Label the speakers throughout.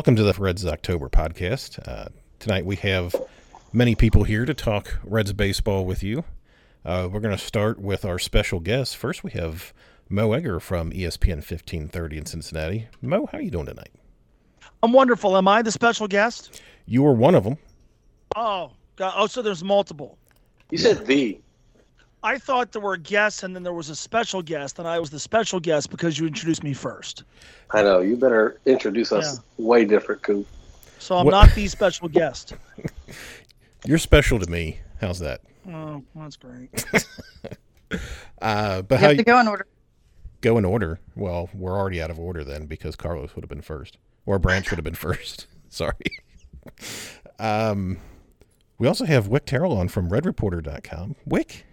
Speaker 1: Welcome to the Reds October podcast. Uh, tonight we have many people here to talk Reds baseball with you. Uh, we're going to start with our special guest. First, we have Mo Egger from ESPN 1530 in Cincinnati. Mo, how are you doing tonight?
Speaker 2: I'm wonderful. Am I the special guest?
Speaker 1: You were one of them.
Speaker 2: Oh, God. oh, so there's multiple.
Speaker 3: You said the.
Speaker 2: I thought there were guests and then there was a special guest, and I was the special guest because you introduced me first.
Speaker 3: I know. You better introduce us way different, Coop.
Speaker 2: So I'm
Speaker 1: What-
Speaker 2: not the special guest.
Speaker 1: You're special to me. How's that?
Speaker 2: Oh, that's great.
Speaker 1: Uh, but
Speaker 4: You
Speaker 1: how
Speaker 4: have to go in order.
Speaker 1: go in order? Well, we're already out of order then because Carlos would have been first, or Branch would have been first. Sorry. Um, we also have Wick Terrell on from RedReporter.com. Wick,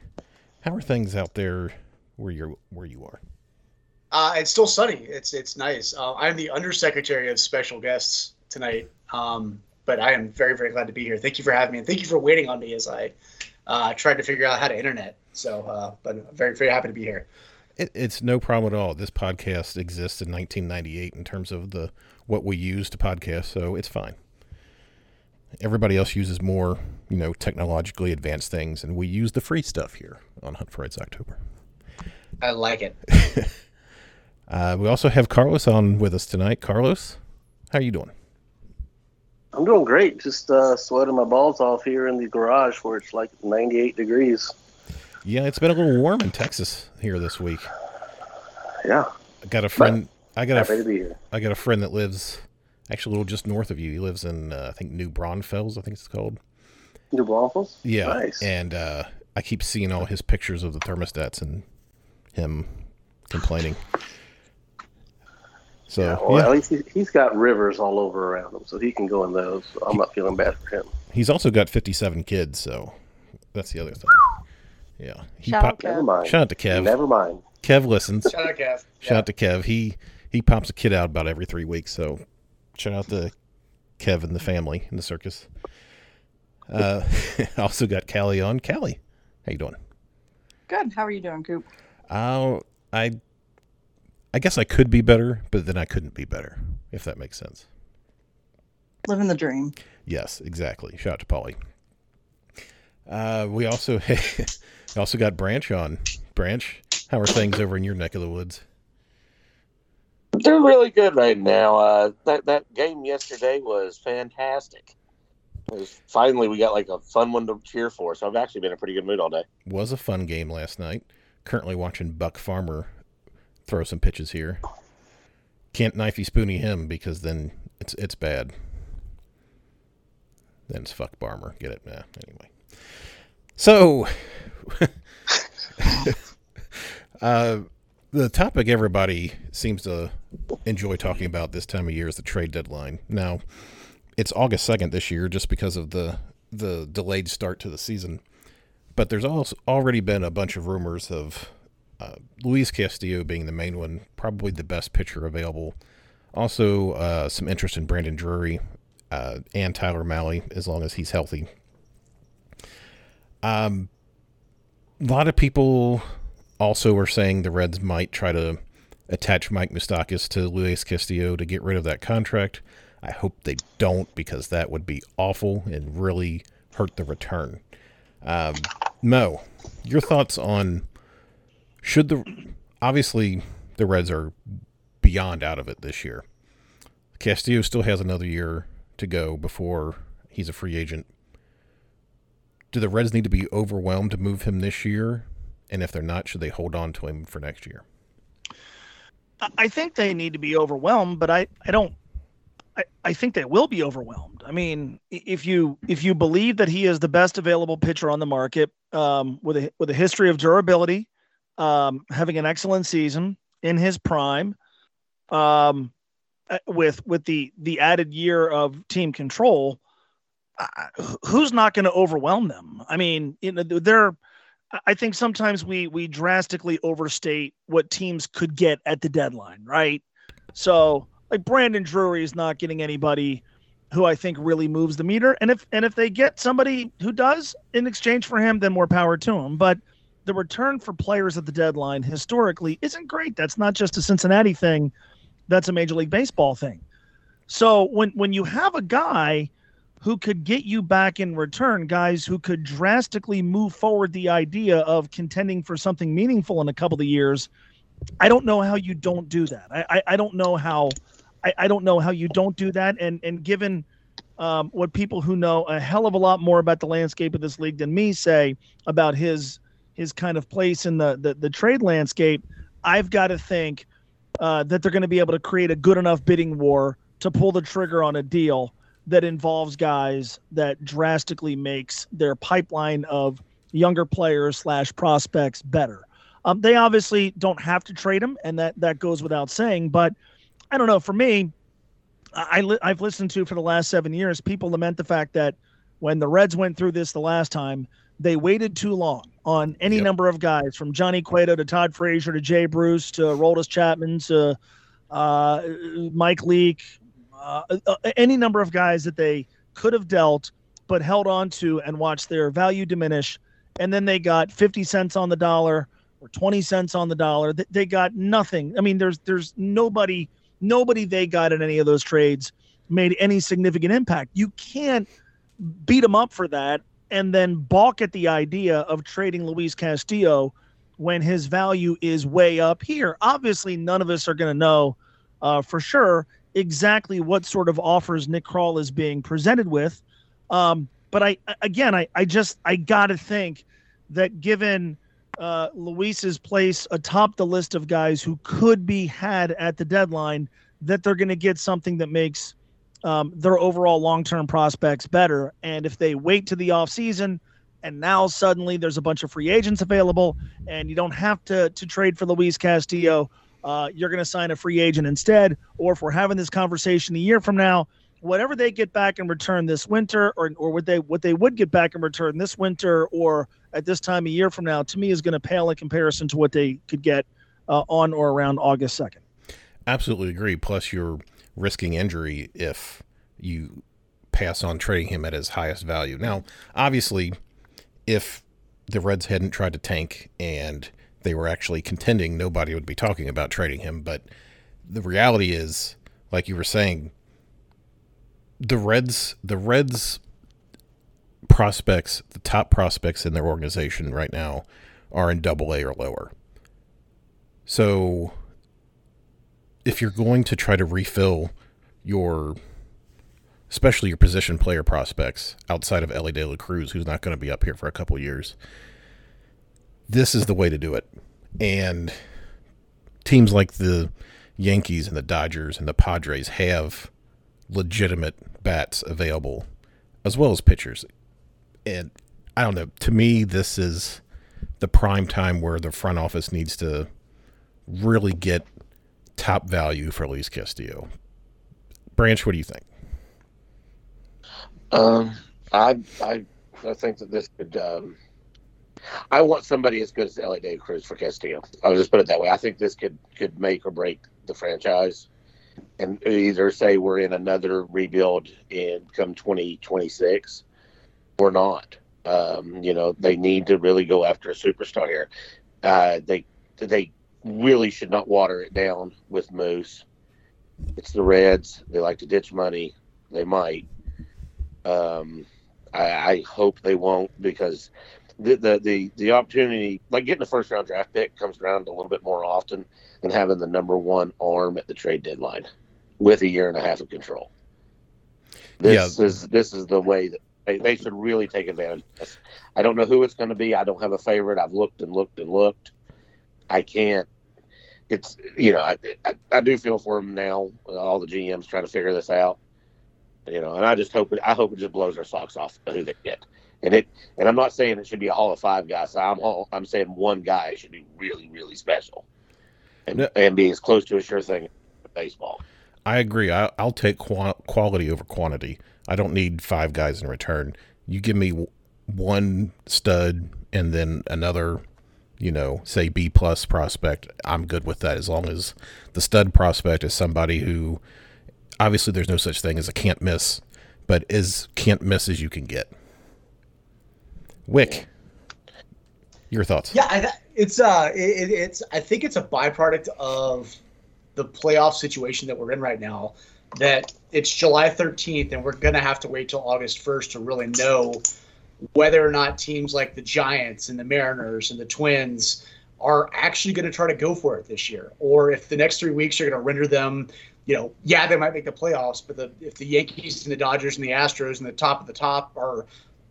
Speaker 1: how are things out there where you're where you are?
Speaker 5: Uh, it's still sunny. It's it's nice. Uh, I'm the undersecretary of special guests tonight, um, but I am very very glad to be here. Thank you for having me, and thank you for waiting on me as I uh, tried to figure out how to internet. So, uh, but I'm very very happy to be here.
Speaker 1: It, it's no problem at all. This podcast exists in 1998 in terms of the what we use to podcast, so it's fine. Everybody else uses more, you know, technologically advanced things, and we use the free stuff here on Hunt for Reds October.
Speaker 5: I like it.
Speaker 1: Uh, we also have Carlos on with us tonight. Carlos, how are you doing?
Speaker 3: I'm doing great. Just uh, sweating my balls off here in the garage where it's like 98 degrees.
Speaker 1: Yeah, it's been a little warm in Texas here this week.
Speaker 3: Yeah.
Speaker 1: I got a friend. I got
Speaker 3: Happy to be here.
Speaker 1: I got a friend that lives actually a little just north of you. He lives in uh, I think New Braunfels, I think it's called.
Speaker 3: New Braunfels?
Speaker 1: Yeah,
Speaker 3: Nice.
Speaker 1: and uh, I keep seeing all his pictures of the thermostats and him complaining. So
Speaker 3: yeah,
Speaker 1: yeah,
Speaker 3: well, at least he, he's got rivers all over around him, so he can go in those. So I'm not feeling bad for him.
Speaker 1: he's also got 57 kids, so that's the other thing. Yeah, he
Speaker 4: Shout out
Speaker 1: pop-
Speaker 4: Kev.
Speaker 3: Never mind.
Speaker 1: shout out to Kev.
Speaker 3: Never mind.
Speaker 1: Kev listens.
Speaker 5: Shout out, Kev.
Speaker 1: Shout out to Kev. He he pops a kid out about every three weeks. So shout out to Kev and the family in the circus. Uh, also got Calli on. Calli, how you doing?
Speaker 4: Good. How are you doing, Coop?
Speaker 1: Uh, I I guess I could be better, but then I couldn't be better. If that makes sense.
Speaker 4: Living the dream.
Speaker 1: Yes, exactly. Shout out to Polly. Uh, we also also got Branch on. Branch, how are things over in your neck of the woods?
Speaker 6: They're really good right now. Uh, that that game yesterday was fantastic. Was, finally, we got like a fun one to cheer for. So I've actually been in a pretty good mood all day.
Speaker 1: was a fun game last night. Currently watching Buck Farmer throw some pitches here. Can't knifey spoony him because then it's it's bad. Then it's fuck Farmer. Get it? Yeah. Anyway. So, uh, the topic everybody seems to enjoy talking about this time of year is the trade deadline. Now, it's August second this year, just because of the the delayed start to the season but there's also already been a bunch of rumors of uh, Luis Castillo being the main one, probably the best pitcher available. Also, uh, some interest in Brandon Drury uh, and Tyler Mahle, as long as he's healthy. Um, a lot of people also are saying the Reds might try to attach Mike Moustakas to Luis Castillo to get rid of that contract. I hope they don't because that would be awful and really hurt the return. Um, Mo, your thoughts on should the obviously the Reds are beyond out of it this year. Castillo still has another year to go before he's a free agent. Do the Reds need to be overwhelmed to move him this year? And if they're not, should they hold on to him for next year?
Speaker 2: I- think they need to be overwhelmed, but I, I don't. I, I think they will be overwhelmed. I mean, if you if you believe that he is the best available pitcher on the market, um, with a with a history of durability, um, having an excellent season in his prime, um, uh, with with the the added year of team control, uh, who's not going to overwhelm them? I mean, you know, they're. I think sometimes we we drastically overstate what teams could get at the deadline, right? So, like Brandon Drury is not getting anybody who I think really moves the meter, and if and if they get somebody who does in exchange for him, then more power to him. But the return for players at the deadline historically isn't great. That's not just a Cincinnati thing; that's a Major League Baseball thing. So when when you have a guy who could get you back in return, guys who could drastically move forward the idea of contending for something meaningful in a couple of years. I don't know how you don't do that. I, I, I don't know how I, I, don't know how you don't do that. And and given um, what people who know a hell of a lot more about the landscape of this league than me say about his his kind of place in the the, the trade landscape, I've got to think uh, that they're going to be able to create a good enough bidding war to pull the trigger on a deal that involves guys that drastically makes their pipeline of younger players slash prospects better. Um, they obviously don't have to trade him, and that that goes without saying. But I don't know. For me, I li- I've listened to for the last seven years people lament the fact that when the Reds went through this the last time, they waited too long on any yep. number of guys from Johnny Cueto to Todd Frazier to Jay Bruce to Aroldis Chapman to uh, Mike Leake, uh, uh, any number of guys that they could have dealt but held on to and watched their value diminish. And then they got 50 cents on the dollar or 20 cents on the dollar. They got nothing. I mean, there's there's nobody nobody they got in any of those trades made any significant impact. You can't beat them up for that and then balk at the idea of trading Luis Castillo when his value is way up here. Obviously, none of us are going to know uh, for sure exactly what sort of offers Nick Krall is being presented with. Um, but I, again, I, I just, I got to think that given uh, Luis's place atop the list of guys who could be had at the deadline, that they're going to get something that makes um, their overall long-term prospects better. And if they wait to the offseason and now suddenly there's a bunch of free agents available and you don't have to to trade for Luis Castillo, uh, you're going to sign a free agent instead. Or if we're having this conversation a year from now, whatever they get back in return this winter, or or what they what they would get back in return this winter, or at this time a year from now, to me is going to pale in comparison to what they could get uh, on or around August second.
Speaker 1: Absolutely agree. Plus, you're risking injury if you pass on trading him at his highest value. Now, obviously, if the Reds hadn't tried to tank and they were actually contending, nobody would be talking about trading him. But the reality is, like you were saying, the Reds, the Reds prospects, the top prospects in their organization right now are in double A or lower. So if you're going to try to refill your especially your position player prospects outside of Elly De La Cruz, who's not going to be up here for a couple years, this is the way to do it. And teams like the Yankees and the Dodgers and the Padres have legitimate bats available as well as pitchers. And I don't know, to me this is the prime time where the front office needs to really get top value for Luis Castillo. Branch, what do you think?
Speaker 6: Um, I I I think that this could. Um, I want somebody as good as Elly De Cruz for Castillo. I'll just put it that way. I think this could could make or break the franchise, and either say we're in another rebuild in come twenty twenty six, or not. Um, you know, they need to really go after a superstar here. Uh, they they really should not water it down with Moose. It's the Reds. They like to ditch money. They might. Um, I, I hope they won't because the, the, the the opportunity, like getting a first round draft pick, comes around a little bit more often than having the number one arm at the trade deadline with a year and a half of control. This yeah. is this is the way that they, they should really take advantage. I don't know who it's going to be. I don't have a favorite. I've looked and looked and looked. I can't it's you know I, I, I do feel for them now. All the GMs trying to figure this out, you know, and I just hope it. I hope it just blows their socks off who they get. And it and I'm not saying it should be a Hall of Five guy. So I'm all, I'm saying one guy should be really really special, and, no. and be as close to a sure thing as baseball.
Speaker 1: I agree. I, I'll take qua- quality over quantity. I don't need five guys in return. You give me w- one stud and then another, you know, say B plus prospect. I'm good with that as long as the stud prospect is somebody who, obviously, there's no such thing as a can't miss, but is can't miss as you can get. Wick, your thoughts?
Speaker 5: Yeah, I, it's uh, it, it's I think it's a byproduct of the playoff situation that we're in right now. That it's July 13th, and we're gonna have to wait till August 1st to really know whether or not teams like the Giants and the Mariners and the Twins are actually going to try to go for it this year, or if the next three weeks are going to render them, you know, yeah, they might make the playoffs, but the, if the Yankees and the Dodgers and the Astros and the top of the top are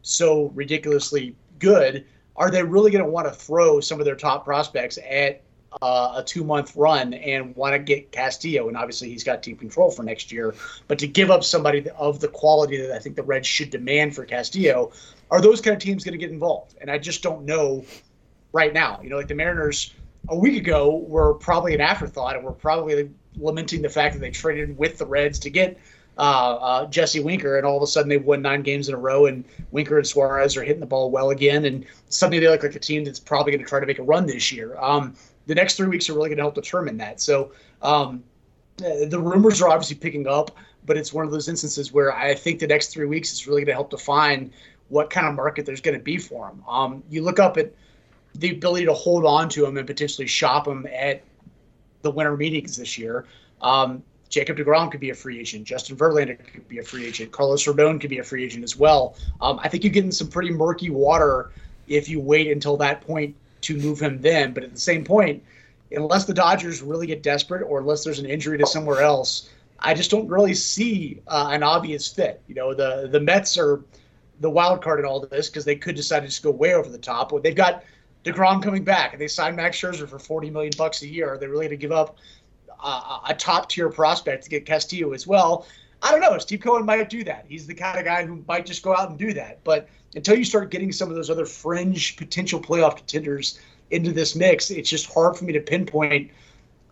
Speaker 5: so ridiculously good, are they really going to want to throw some of their top prospects at uh, a two month run and want to get Castillo? And obviously, he's got team control for next year. But to give up somebody of the quality that I think the Reds should demand for Castillo, are those kind of teams going to get involved? And I just don't know right now. You know, like the Mariners a week ago were probably an afterthought and we're probably lamenting the fact that they traded with the Reds to get uh, uh, Jesse Winker, and all of a sudden they've won nine games in a row, and Winker and Suarez are hitting the ball well again, and suddenly they look like a team that's probably going to try to make a run this year. Um, the next three weeks are really going to help determine that. So um, the rumors are obviously picking up, but it's one of those instances where I think the next three weeks is really going to help define what kind of market there's going to be for them. Um, you look up at the ability to hold on to them and potentially shop them at the winter meetings this year. Um, Jacob DeGrom could be a free agent. Justin Verlander could be a free agent. Carlos Rodon could be a free agent as well. Um, I think you get in some pretty murky water if you wait until that point to move him then. But at the same point, unless the Dodgers really get desperate or unless there's an injury to somewhere else, I just don't really see uh, an obvious fit. You know, the the Mets are the wild card in all of this because they could decide to just go way over the top. They've got Degrom coming back, and they signed Max Scherzer for forty million bucks a year. Are they really going to give up a top tier prospect to get Castillo as well. I don't know. Steve Cohen might do that. He's the kind of guy who might just go out and do that. But until you start getting some of those other fringe potential playoff contenders into this mix, it's just hard for me to pinpoint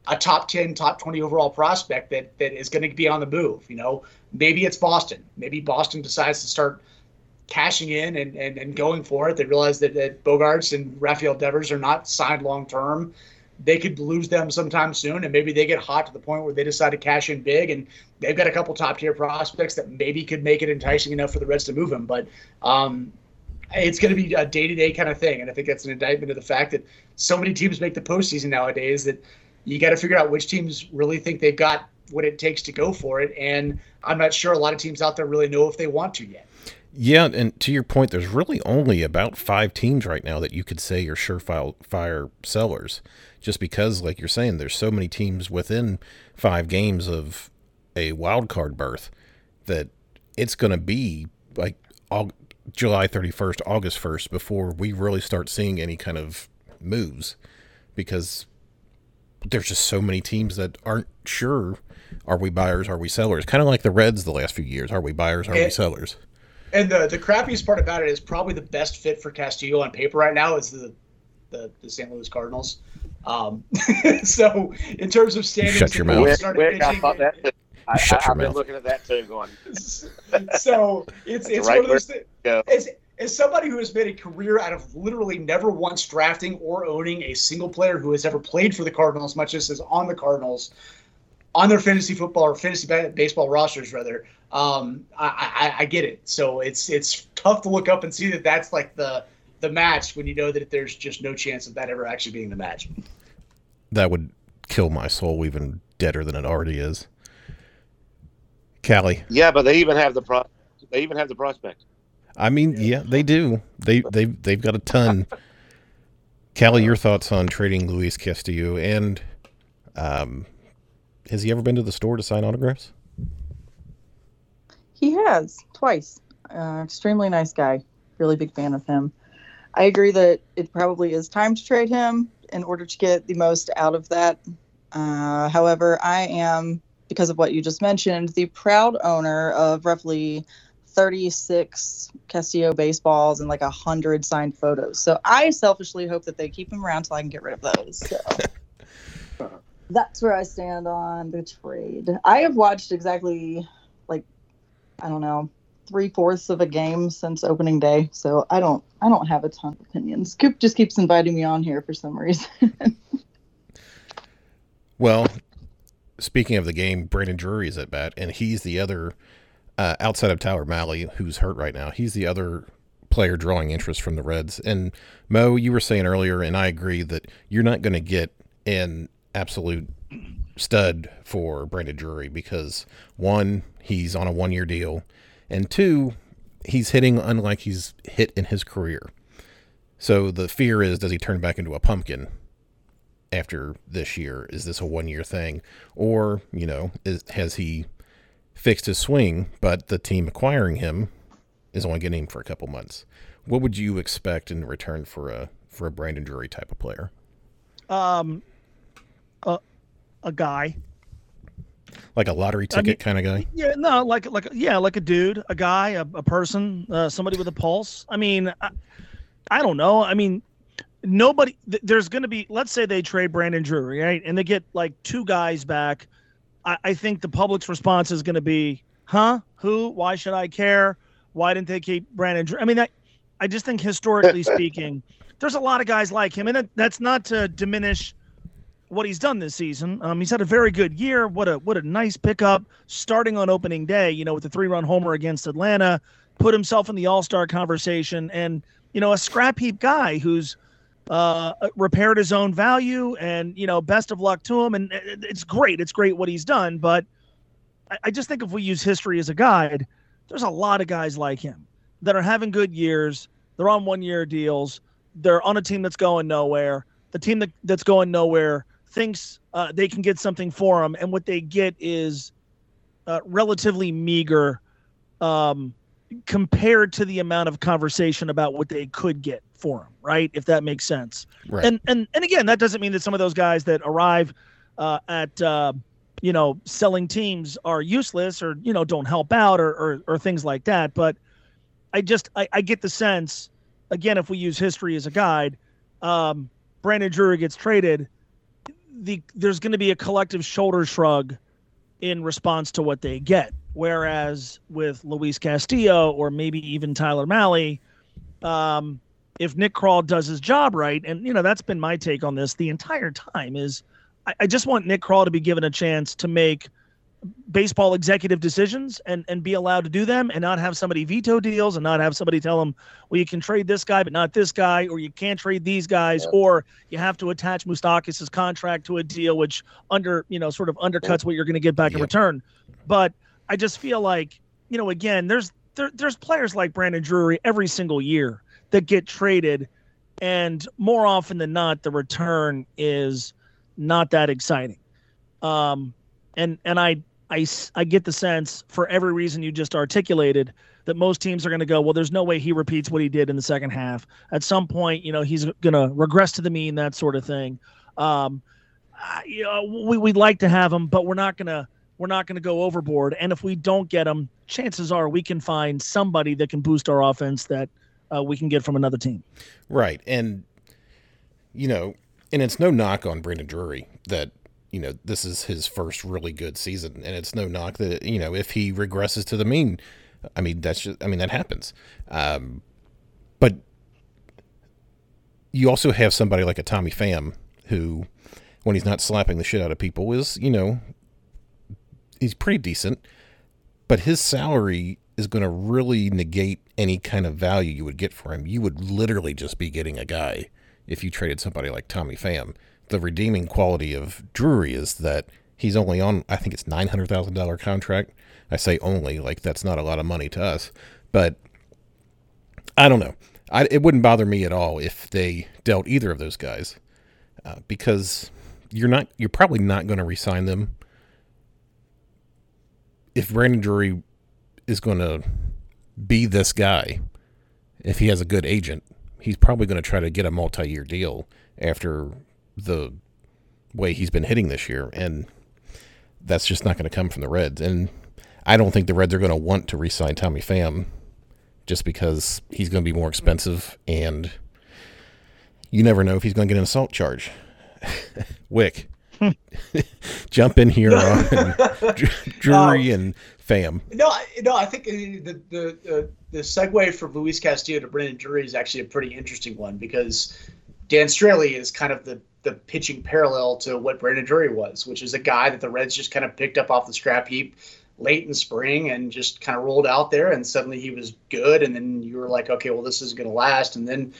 Speaker 5: a top 10, top 20 overall prospect that that is going to be on the move. You know, maybe it's Boston. Maybe Boston decides to start cashing in and, and, and going for it. They realize that, that Bogaerts and Rafael Devers are not signed long term they could lose them sometime soon, and maybe they get hot to the point where they decide to cash in big, and they've got a couple top tier prospects that maybe could make it enticing enough for the Reds to move him. But um, it's going to be a day to day kind of thing, and I think that's an indictment of the fact that so many teams make the postseason nowadays that you got to figure out which teams really think they've got what it takes to go for it, and I'm not sure a lot of teams out there really know if they want to yet.
Speaker 1: Yeah, and to your point, there's really only about five teams right now that you could say are surefire fire sellers just because, like you're saying, there's so many teams within five games of a wild card berth that it's going to be like July 31st, August 1st before we really start seeing any kind of moves because there's just so many teams that aren't sure are we buyers, are we sellers? Kind of like the Reds the last few years. Are we buyers, are and, we sellers?
Speaker 5: And the, the crappiest part about it is probably the best fit for Castillo on paper right now is the, the, the St. Louis Cardinals. Um, so in terms of standings,
Speaker 1: shut your mouth.
Speaker 6: Wick, I thought that. I, Shut I, your I've mouth. been looking at that too, going.
Speaker 5: so it's it's right one of those things. As, as somebody who has made a career out of literally never once drafting or owning a single player who has ever played for the Cardinals, much as is on the Cardinals, on their fantasy football or fantasy baseball rosters, rather, um, I, I, I get it. So it's it's tough to look up and see that that's like the the match when you know that there's just no chance of that ever actually being the match.
Speaker 1: That would kill my soul even deader than it already is. Calli.
Speaker 6: Yeah, but they even have the pro. They even have the prospect.
Speaker 1: I mean, yeah, they do. They they they've got a ton. Calli, your thoughts on trading Luis Castillo and um, has he ever been to the store to sign autographs?
Speaker 4: He has twice. Uh, extremely nice guy. Really big fan of him. I agree that it probably is time to trade him in order to get the most out of that. Uh, however, I am, because of what you just mentioned, the proud owner of roughly 36 Castillo baseballs and like a hundred signed photos. So I selfishly hope that they keep him around so I can get rid of those. So. that's where I stand on the trade. I have watched exactly like I don't know three fourths of a game since opening day, so I don't I don't have a ton of opinions. Coop just keeps inviting me on here for some reason.
Speaker 1: Well, speaking of the game, Brandon Drury is at bat, and he's the other uh, outside of Tyler Mahle, who's hurt right now. He's the other player drawing interest from the Reds. And Mo, you were saying earlier, and I agree that you're not going to get an absolute stud for Brandon Drury because one, he's on a one year deal, and two, he's hitting unlike he's hit in his career. So the fear is, does he turn back into a pumpkin after this year? Is this a one year thing? Or, you know, is, has he fixed his swing, but the team acquiring him is only getting him for a couple months? What would you expect in return for a for a Brandon Drury type of player?
Speaker 2: Um, a a guy.
Speaker 1: Like a lottery
Speaker 2: I mean-
Speaker 1: ticket kind of guy?
Speaker 2: Yeah, no, like like yeah, like a dude, a guy, a, a person, uh, somebody with a pulse. I mean, I, I don't know. I mean, nobody. Th- there's going to be. Let's say they trade Brandon Drury, right, and they get like two guys back. I, I think the public's response is going to be, "Huh? Who? Why should I care? Why didn't they keep Brandon Drury?" I mean, that, I just think historically speaking, there's a lot of guys like him, and that, that's not to diminish what he's done this season. Um, he's had a very good year. What a what a nice pickup starting on opening day. You know, with the three run homer against Atlanta, put himself in the All Star conversation, and you know, a scrap heap guy who's uh, repaired his own value. And you know, best of luck to him. And it's great. It's great what he's done. But I, I just think if we use history as a guide, there's a lot of guys like him that are having good years. They're on one year deals. They're on a team that's going nowhere. The team that, that's going nowhere thinks uh, they can get something for them, and what they get is uh, relatively meager um, compared to the amount of conversation about what they could get for them. Right, if that makes sense.
Speaker 1: Right.
Speaker 2: And and and again, that doesn't mean that some of those guys that arrive uh, at uh, you know selling teams are useless or you know don't help out or or, or things like that. But I just I, I get the sense again if we use history as a guide, um, Brandon Drury gets traded. The there's going to be a collective shoulder shrug in response to what they get. Whereas with Luis Castillo or maybe even Tyler Mahle, um, if Nick Krall does his job right, and you know that's been my take on this the entire time is I, I just want Nick Krall to be given a chance to make baseball executive decisions and and be allowed to do them and not have somebody veto deals and not have somebody tell them well you can trade this guy but not this guy or you can't trade these guys or you have to attach Moustakas' contract to a deal which under you know sort of undercuts what you're going to get back in return. But I just feel like you know again there's there, there's players like Brandon Drury every single year that get traded and more often than not the return is not that exciting. Um and and I, I I get the sense for every reason you just articulated that most teams are going to go well there's no way he repeats what he did in the second half. At some point you know he's going to regress to the mean that sort of thing. Um you know we, we'd like to have him but we're not going to we're not going to go overboard. And if we don't get him chances are we can find somebody that can boost our offense that uh, we can get from another team.
Speaker 1: Right. And, you know, and it's no knock on Brandon Drury that, you know, this is his first really good season. And it's no knock that, you know, if he regresses to the mean, I mean, that's just, I mean, that happens. Um, but you also have somebody like a Tommy Pham who, when he's not slapping the shit out of people, is, you know, he's pretty decent, but his salary is going to really negate any kind of value you would get for him. You would literally just be getting a guy if you traded somebody like Tommy Pham. The redeeming quality of Drury is that he's only on, I think it's nine hundred thousand dollar contract. I say only, like that's not a lot of money to us, but I don't know. I, it wouldn't bother me at all if they dealt either of those guys, uh, because you're not, you're probably not going to resign them. If Brandon Drury is going to be this guy, if he has a good agent, he's probably going to try to get a multi-year deal after the way he's been hitting this year, and that's just not going to come from the Reds. And I don't think the Reds are going to want to re-sign Tommy Pham just because he's going to be more expensive, and you never know if he's going to get an assault charge. Wick, jump in here on Drury
Speaker 5: Um,
Speaker 1: and Pham.
Speaker 5: No, I- no, I think uh, the the uh, the segue from Luis Castillo to Brandon Drury is actually a pretty interesting one because Dan Straily is kind of the the pitching parallel to what Brandon Drury was, which is a guy that the Reds just kind of picked up off the scrap heap late in spring and just kind of rolled out there, and suddenly he was good, and then you were like, okay, well this is going to last, and then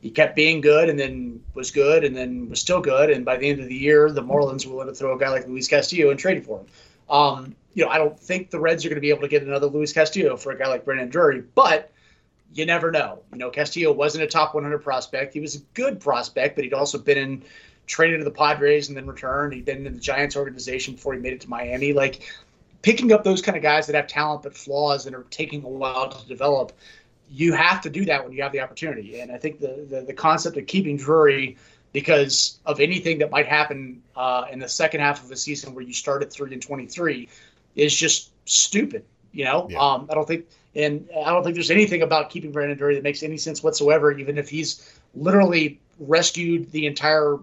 Speaker 5: he kept being good, and then was good, and then was still good, and by the end of the year, the Marlins were willing to throw a guy like Luis Castillo and trade for him. Um, you know, I don't think the Reds are going to be able to get another Luis Castillo for a guy like Brandon Drury, but you never know. You know, Castillo wasn't a top 100 prospect. He was a good prospect, but he'd also been in traded to the Padres and then returned. He'd been in the Giants organization before he made it to Miami. Like picking up those kind of guys that have talent but flaws and are taking a while to develop. You have to do that when you have the opportunity. And I think the the, the concept of keeping Drury because of anything that might happen uh, in the second half of a season where you start at three and 23 is just stupid. You know,
Speaker 1: Yeah.
Speaker 5: um, I don't think, and I don't think there's anything about keeping Brandon Drury that makes any sense whatsoever, even if he's literally rescued the entire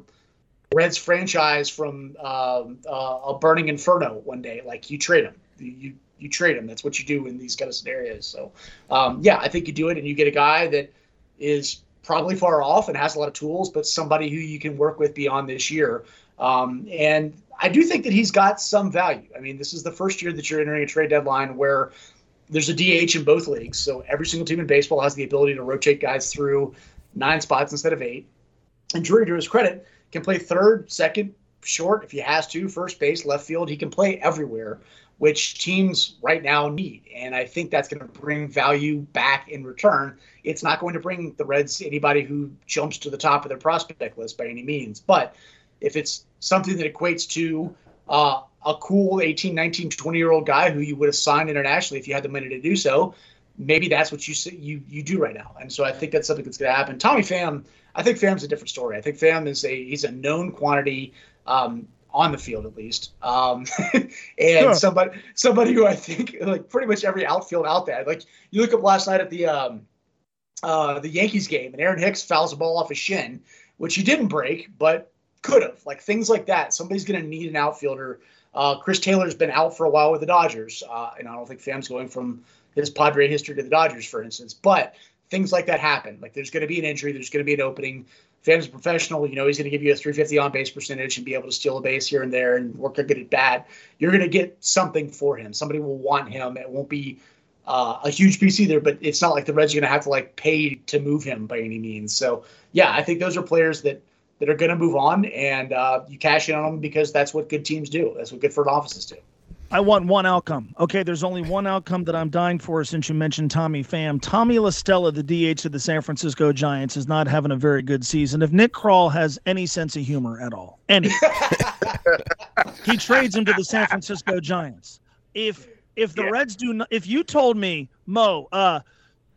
Speaker 5: Reds franchise from um, uh, a burning inferno one day. Like you trade him, you, you you trade him. That's what you do in these kind of scenarios. So, um, yeah, I think you do it, and you get a guy that is probably far off and has a lot of tools, but somebody who you can work with beyond this year. Um, and I do think that he's got some value. I mean, this is the first year that you're entering a trade deadline where there's a DH in both leagues. So every single team in baseball has the ability to rotate guys through nine spots instead of eight. And Drury, to his credit, can play third, second, short if he has to, first base, left field. He can play everywhere, which teams right now need. And I think that's going to bring value back in return. It's not going to bring the Reds anybody who jumps to the top of their prospect list by any means. But if it's something that equates to uh, a cool 18, 19, 20 year old guy who you would have signed internationally if you had the money to do so, maybe that's what you you you do right now. And so I think that's something that's going to happen. Tommy Pham, I think Pham's a different story. I think Pham is a he's a known quantity um, on the field at least, um, and
Speaker 2: Sure.
Speaker 5: somebody somebody who I think like pretty much every outfield out there. Like you look up last night at the um, uh, the Yankees game, and Aaron Hicks fouls a ball off his shin, which he didn't break, but could have. Like things like that. Somebody's going to need an outfielder. Uh, Chris Taylor's been out for a while with the Dodgers, uh, and I don't think Pham's going from his Padre history to the Dodgers, for instance. But things like that happen. Like there's going to be an injury, there's going to be an opening. Pham's a professional. You know he's going to give you a 350 on base percentage and be able to steal a base here and there and work a good at bat. You're going to get something for him. Somebody will want him. It won't be uh, a huge piece either, but it's not like the Reds are going to have to like pay to move him by any means. So yeah, I think those are players that that are going to move on, and uh, you cash in on them because that's what good teams do. That's what good front offices do.
Speaker 2: I want one outcome. Okay, there's only one outcome that I'm dying for since you mentioned Tommy Pham. Tommy LaStella, the DH of the San Francisco Giants, is not having a very good season. If Nick Krall has any sense of humor at all, any, he trades him to the San Francisco Giants. If if the
Speaker 5: Yeah.
Speaker 2: Reds do, not, if you told me, Mo, uh,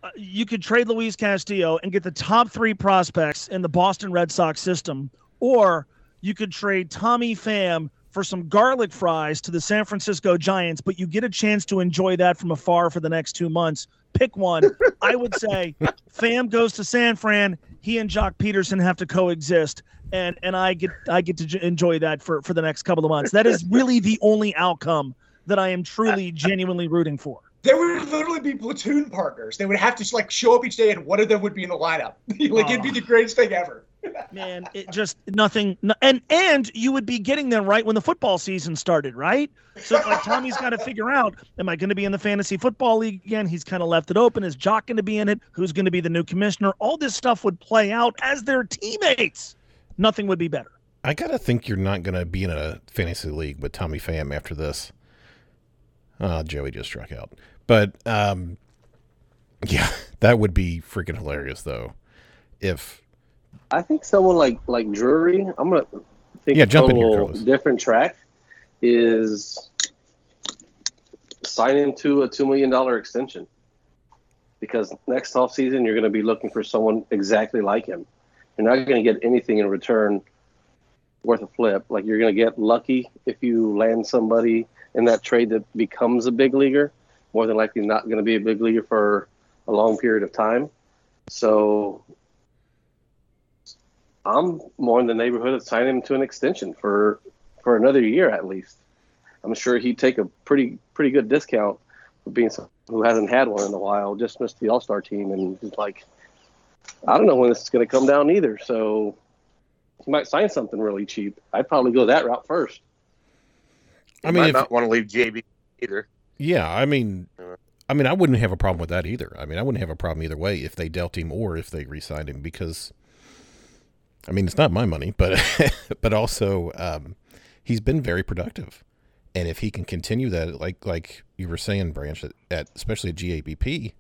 Speaker 2: Uh, you could trade Luis Castillo and get the top three prospects in the Boston Red Sox system, or you could trade Tommy Pham for some garlic fries to the San Francisco Giants, but you get a chance to enjoy that from afar for the next two months. Pick one. I would say Pham goes to San Fran. He and Joc Pederson have to coexist, and and I get I get to enjoy that for for the next couple of months. That is really the only outcome that I am truly genuinely rooting for.
Speaker 5: They would literally be platoon partners. They would have to like show up each day, and one of them would be in the lineup. like it'd be the greatest thing ever.
Speaker 2: man it just nothing no- and and you would be getting them right when the football season started right so like tommy's got to figure out am i going to be in the fantasy football league again he's kind of left it open is Joc going to be in it who's going to be the new commissioner all this stuff would play out as their teammates nothing would be better
Speaker 1: I gotta think you're not gonna be in a fantasy league with Tommy Pham after this. Uh, Joey just struck out, but um, yeah, that would be freaking hilarious though. If
Speaker 3: I think someone like like Drury, I'm gonna think
Speaker 1: Yeah,
Speaker 3: a
Speaker 1: jump in here, Carlos.
Speaker 3: different track is signing to a two million dollar extension. Because next off season you're gonna be looking for someone exactly like him. You're not gonna get anything in return worth a flip. Like you're gonna get lucky if you land somebody in that trade that becomes a big leaguer. More than likely not gonna be a big leaguer for a long period of time. So I'm more in the neighborhood of signing him to an extension for for another year at least. I'm sure he'd take a pretty pretty good discount for being someone who hasn't had one in a while, just missed the All Star team, and he's like, I don't know when this is going to come down either. So he might sign something really cheap. I'd probably go that route first.
Speaker 1: I mean,
Speaker 6: might
Speaker 1: if,
Speaker 6: not want to leave JB either.
Speaker 1: yeah, I mean, I mean, I wouldn't have a problem with that either. I mean, I wouldn't have a problem either way if they dealt him or if they re-signed him because, I mean, it's not my money, but but also um, he's been very productive, and if he can continue that, like like you were saying, Branch, at, at especially at GABP,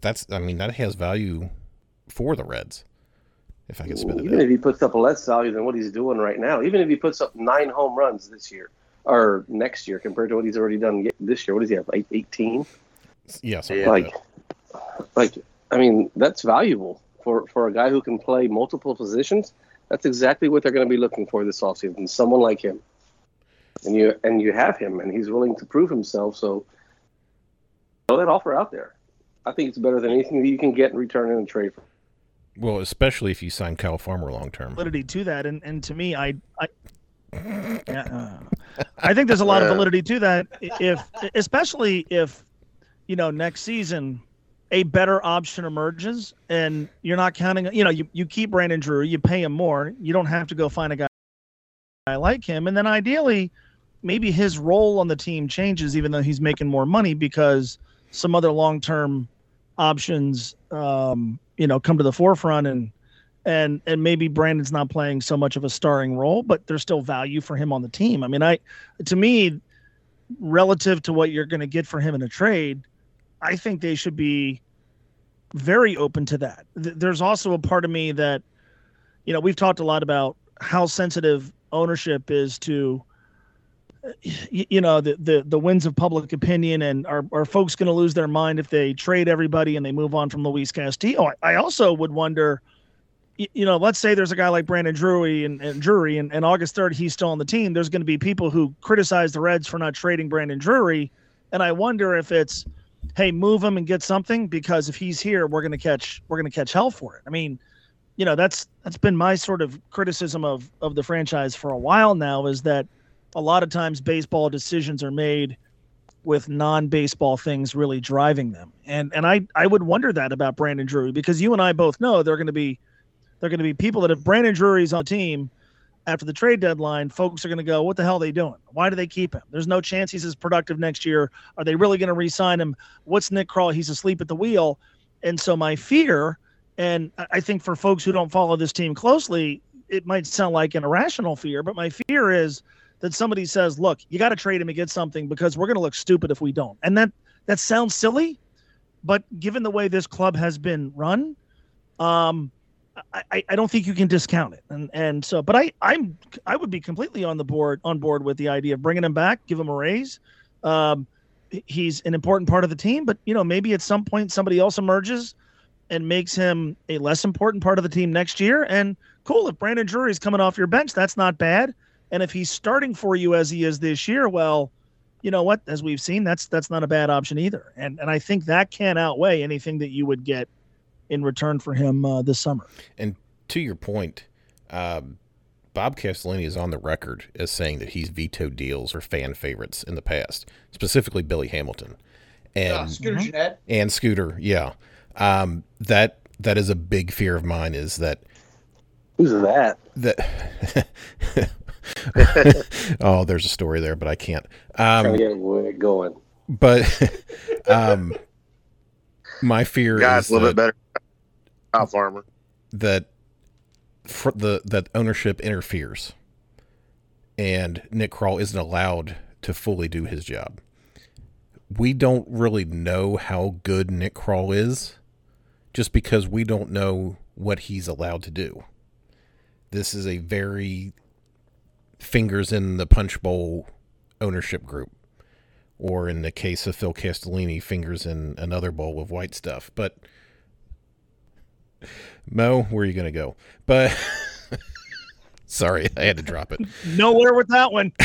Speaker 1: that's I mean that has value for the Reds. If I can spit it
Speaker 3: even
Speaker 1: out.
Speaker 3: if he puts up a less value than what he's doing right now, even if he puts up nine home runs this year or next year compared to what he's already done this year, what does he have? Like 18?
Speaker 1: Yeah, something
Speaker 6: Yeah.
Speaker 1: like
Speaker 3: Like, like I mean, that's valuable for for a guy who can play multiple positions. That's exactly what they're going to be looking for this offseason. Someone like him, and you and you have him, and he's willing to prove himself. So throw that offer out there. I think it's better than anything that you can get in return in a trade. For.
Speaker 1: Well, especially if you sign Kyle Farmer long term.
Speaker 2: validity to that, and and to me, I I yeah, uh, I think there's a lot of validity to that. If especially if you know next season a better option emerges and you're not counting you know you, you keep brandon drew you pay him more you don't have to go find a guy guy like him and then ideally maybe his role on the team changes even though he's making more money because some other long-term options um, you know come to the forefront and and and maybe Brandon's not playing so much of a starring role, but there's still value for him on the team. I mean, I to me, relative to what you're going to get for him in a trade, I think they should be very open to that. Th- There's also a part of me that, you know, we've talked a lot about how sensitive ownership is to you know the the the winds of public opinion and are are folks going to lose their mind if they trade everybody and they move on from Luis Castillo? I, I also would wonder you know, let's say there's a guy like Brandon Drury and, and Drury, and, and August 3rd, he's still on the team. There's going to be people who criticize the Reds for not trading Brandon Drury. And I wonder if it's, hey, move him and get something because if he's here, we're going to catch, we're going to catch hell for it. I mean, you know, that's, that's been my sort of criticism of, of the franchise for a while now is that a lot of times baseball decisions are made with non-baseball things really driving them. And, and I, I would wonder that about Brandon Drury because you and I both know they're going to be, they're going to be people that if Brandon Drury's on the team after the trade deadline, folks are going to go, "What the hell are they doing? Why do they keep him? There's no chance he's as productive next year. Are they really going to re-sign him? What's Nick Krall? He's asleep at the wheel." And so my fear, and I- I think for folks who don't follow this team closely, it might sound like an irrational fear, but my fear is that somebody says, "Look, you got to trade him and get something because we're going to look stupid if we don't." And that that sounds silly, but given the way this club has been run, um, I, I- don't think you can discount it. And and so, but I I'm I would be completely on the board on board with the idea of bringing him back, give him a raise. Um, he's an important part of the team, but you know maybe at some point somebody else emerges and makes him a less important part of the team next year. And cool, if Brandon Drury's coming off your bench, that's not bad. And if he's starting for you as he is this year, well, you know what? As we've seen, that's that's not a bad option either. And and I think that can outweigh anything that you would get in return for him uh, this summer.
Speaker 1: And to your point, um, Bob Castellini is on the record as saying that he's vetoed deals or fan favorites in the past, specifically Billy Hamilton and
Speaker 5: Uh, Scooter
Speaker 2: Mhm.
Speaker 5: Gennett.
Speaker 1: and Scooter. Yeah, um, that that is a big fear of mine. Is that
Speaker 3: Who's that?
Speaker 1: that? oh, there's a story there, but I can't.
Speaker 3: Trying
Speaker 1: Um,
Speaker 3: to get it going.
Speaker 1: but um, my fear is
Speaker 6: a little
Speaker 1: that-
Speaker 6: bit better. Kyle Farmer.
Speaker 1: that the that ownership interferes and Nick Krall isn't allowed to fully do his job. We don't really know how good Nick Krall is just because we don't know what he's allowed to do. This is a very fingers in the punch bowl ownership group. Or in the case of Phil Castellini, fingers in another bowl of white stuff. But Mo, where are you going to go? But sorry, I had to drop it.
Speaker 2: Nowhere with that one.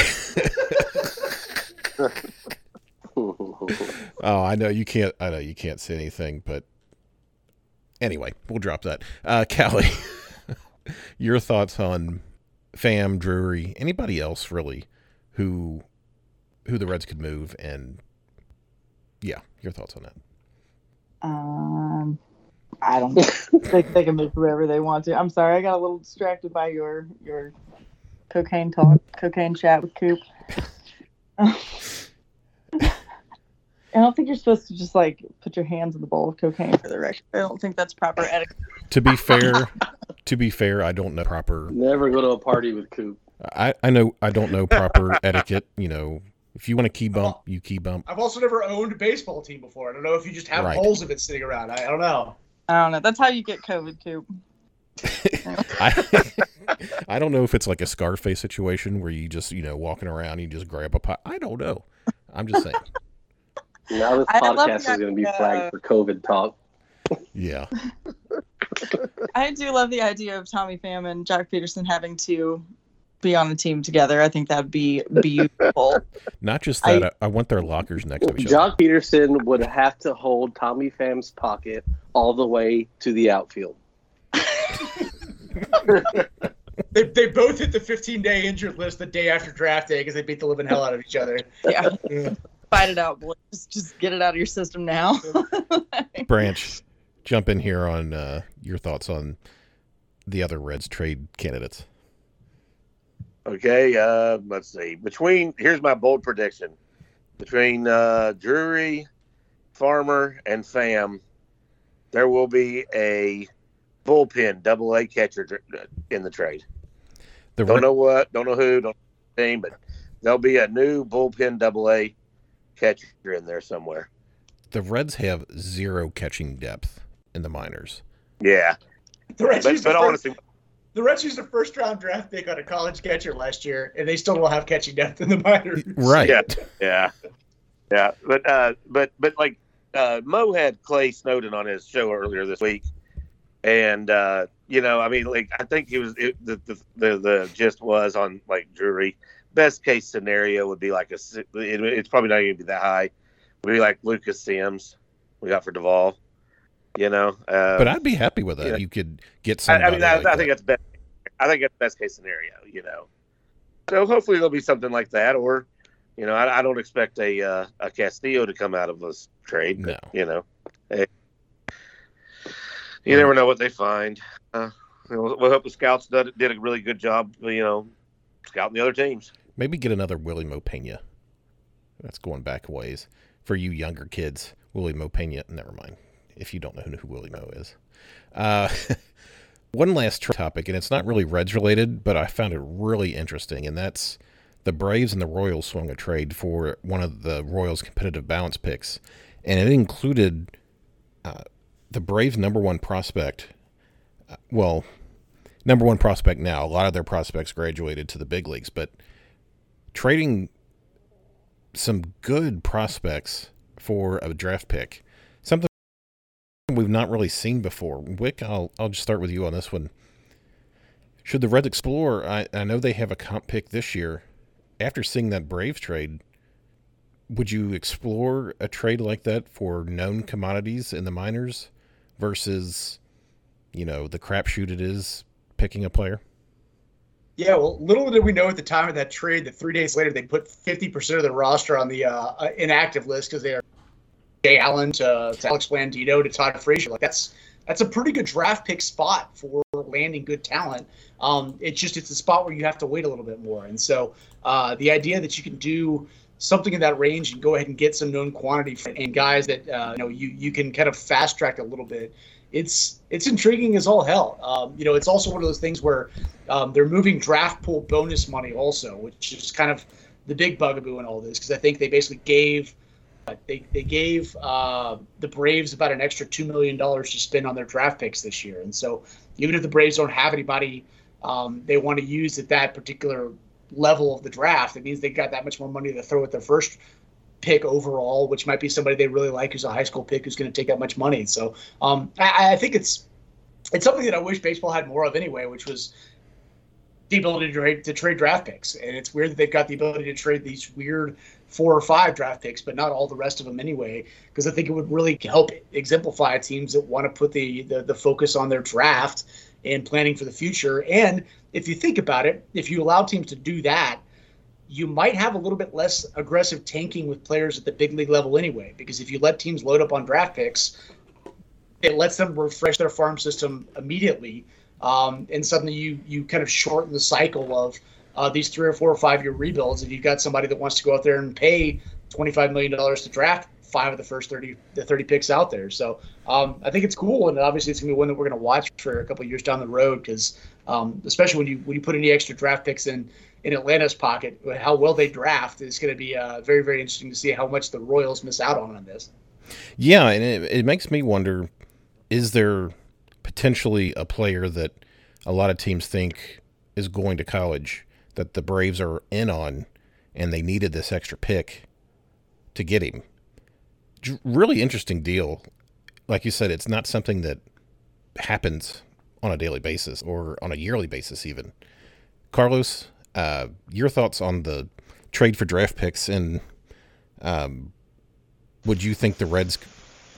Speaker 1: Oh, I know you can't. I know you can't say anything, but anyway, we'll drop that. Uh, Calli, your thoughts on Pham Drury, anybody else really who who the Reds could move and yeah, your thoughts on that.
Speaker 4: Um, I don't think they can move whoever they want to. I'm sorry, I got a little distracted by your your cocaine talk, cocaine chat with Coop. I don't think you're supposed to just like put your hands in the bowl of cocaine for the record. I don't think that's proper etiquette.
Speaker 1: To be fair, to be fair, I don't know proper
Speaker 3: Never go to a party with Coop.
Speaker 1: I, I know I don't know proper etiquette, you know. If you want to key bump, you key bump.
Speaker 5: I've also never owned a baseball team before. I don't know if you just have
Speaker 1: Right.
Speaker 5: holes of it sitting around. I, I don't know.
Speaker 4: I don't know. That's how you get COVID, Coop.
Speaker 1: I I don't know if it's like a Scarface situation where you just, you know, walking around, you just grab a pot. I don't know. I'm just saying.
Speaker 3: Now this
Speaker 4: I
Speaker 3: podcast is going to be flagged for COVID talk.
Speaker 1: Yeah.
Speaker 4: I do love the idea of Tommy Pham and Joc Pederson having to be on a team together. I think that'd be beautiful.
Speaker 1: Not just that, I, I want their lockers next to each other.
Speaker 3: Joc Pederson would have to hold Tommy Pham's pocket all the way to the outfield.
Speaker 5: They, they both hit the 15 day injured list the day after draft day because they beat the living hell out of each other.
Speaker 4: yeah,
Speaker 5: Yeah.
Speaker 4: fight it out, boys. Just, just get it out of your system now.
Speaker 1: Branch, jump in here on uh, your thoughts on the other Reds trade candidates.
Speaker 6: Okay, uh, let's see. Between here's my bold prediction: between uh, Drury, Farmer, and Pham, there will be a bullpen double A catcher in the trade.
Speaker 1: The
Speaker 6: Don't
Speaker 1: Red-
Speaker 6: know what, don't know who, don't know the name, but there'll be a new bullpen double A catcher in there somewhere.
Speaker 1: the Reds have zero catching depth in the minors.
Speaker 6: Yeah,
Speaker 5: The Reds,
Speaker 6: but, but
Speaker 5: the first,
Speaker 6: honestly,
Speaker 5: the Reds used a first round draft pick on a college catcher last year, and they still don't have catching depth in the minors.
Speaker 1: Right.
Speaker 6: Yeah. yeah, yeah. But uh, but but like uh, Mo had Clay Snowden on his show earlier this week, and uh, you know, I mean, like I think he was it, the, the the the gist was on like Drury. Best case scenario would be like a. It, it's probably not going to be that high. Would be like Lucas Sims we got for Duvall. You know, uh,
Speaker 1: But I'd be happy with that.
Speaker 6: Yeah.
Speaker 1: You could get
Speaker 6: I. I mean, I,
Speaker 1: like
Speaker 6: I
Speaker 1: that.
Speaker 6: think that's best. I think that's best case scenario. You know, so hopefully there'll be something like that, or you know, I, I don't expect a uh, a Castillo to come out of this trade. But,
Speaker 1: No.
Speaker 6: you know, hey, you never know what they find. Uh, we'll, we'll hope the scouts did, did a really good job. You know, scouting the other teams.
Speaker 1: Maybe get another Wily Mo Peña. That's going back a ways. For you younger kids, Wily Mo Peña, never mind. If you don't know who Wily Mo is. Uh, one last topic, and it's not really Reds related, but I found it really interesting, and that's the Braves and the Royals swung a trade for one of the Royals' competitive balance picks, and it included uh, the Braves' number one prospect. Uh, well, number one prospect now. A lot of their prospects graduated to the big leagues, but trading some good prospects for a draft pick, we've not really seen before. Wick, I'll I'll just start with you on this one. Should the Reds explore? I, I know they have a comp pick this year. After seeing that Braves trade, would you explore a trade like that for known commodities in the minors versus, you know, the crapshoot it is picking a player?
Speaker 5: Yeah, well, little did we know at the time of that trade that three days later they put 50% of their roster on the uh, uh, inactive list because they are Jay Allen to, to Alex Blandino to Todd Frazier. Like that's that's a pretty good draft pick spot for landing good talent. Um, it's just it's a spot where you have to wait a little bit more. And so uh, the idea that you can do something in that range and go ahead and get some known quantity for, and guys that uh, you know you you can kind of fast track a little bit. It's it's intriguing as all hell. Um, you know, it's also one of those things where um, they're moving draft pool bonus money also, which is kind of the big bugaboo in all this because I think they basically gave they they gave uh, the Braves about an extra two million dollars to spend on their draft picks this year, and so even if the Braves don't have anybody um, they want to use at that particular level of the draft, it means they've got that much more money to throw at their first pick overall, which might be somebody they really like who's a high school pick who's going to take that much money. So um, I, I think it's it's something that I wish baseball had more of anyway, which was the ability to trade, to trade draft picks. And it's weird that they've got the ability to trade these weird four or five draft picks, but not all the rest of them anyway, because I think it would really help exemplify teams that want to put the, the, the focus on their draft and planning for the future. And if you think about it, if you allow teams to do that, you might have a little bit less aggressive tanking with players at the big league level anyway. Because if you let teams load up on draft picks, it lets them refresh their farm system immediately, um, and suddenly you you kind of shorten the cycle of uh, these three or four or five year rebuilds. If you've got somebody that wants to go out there and pay twenty five million dollars to draft five of the first 30 the 30 picks out there. So um, i think it's cool. And obviously it's going to be one that we're going to watch for a couple years down the road because um, especially when you when you put any extra draft picks in in atlanta's pocket how well they draft is going to be uh, very very interesting to see how much the royals miss out on on this.
Speaker 1: Yeah and it, it makes me wonder is there potentially a player that a lot of teams think is going to college that the braves are in on and they needed this extra pick to get him really interesting deal. Like you said, it's not something that happens on a daily basis or on a yearly basis, even. Carlos, uh, your thoughts on the trade for draft picks, and um, would you think the Reds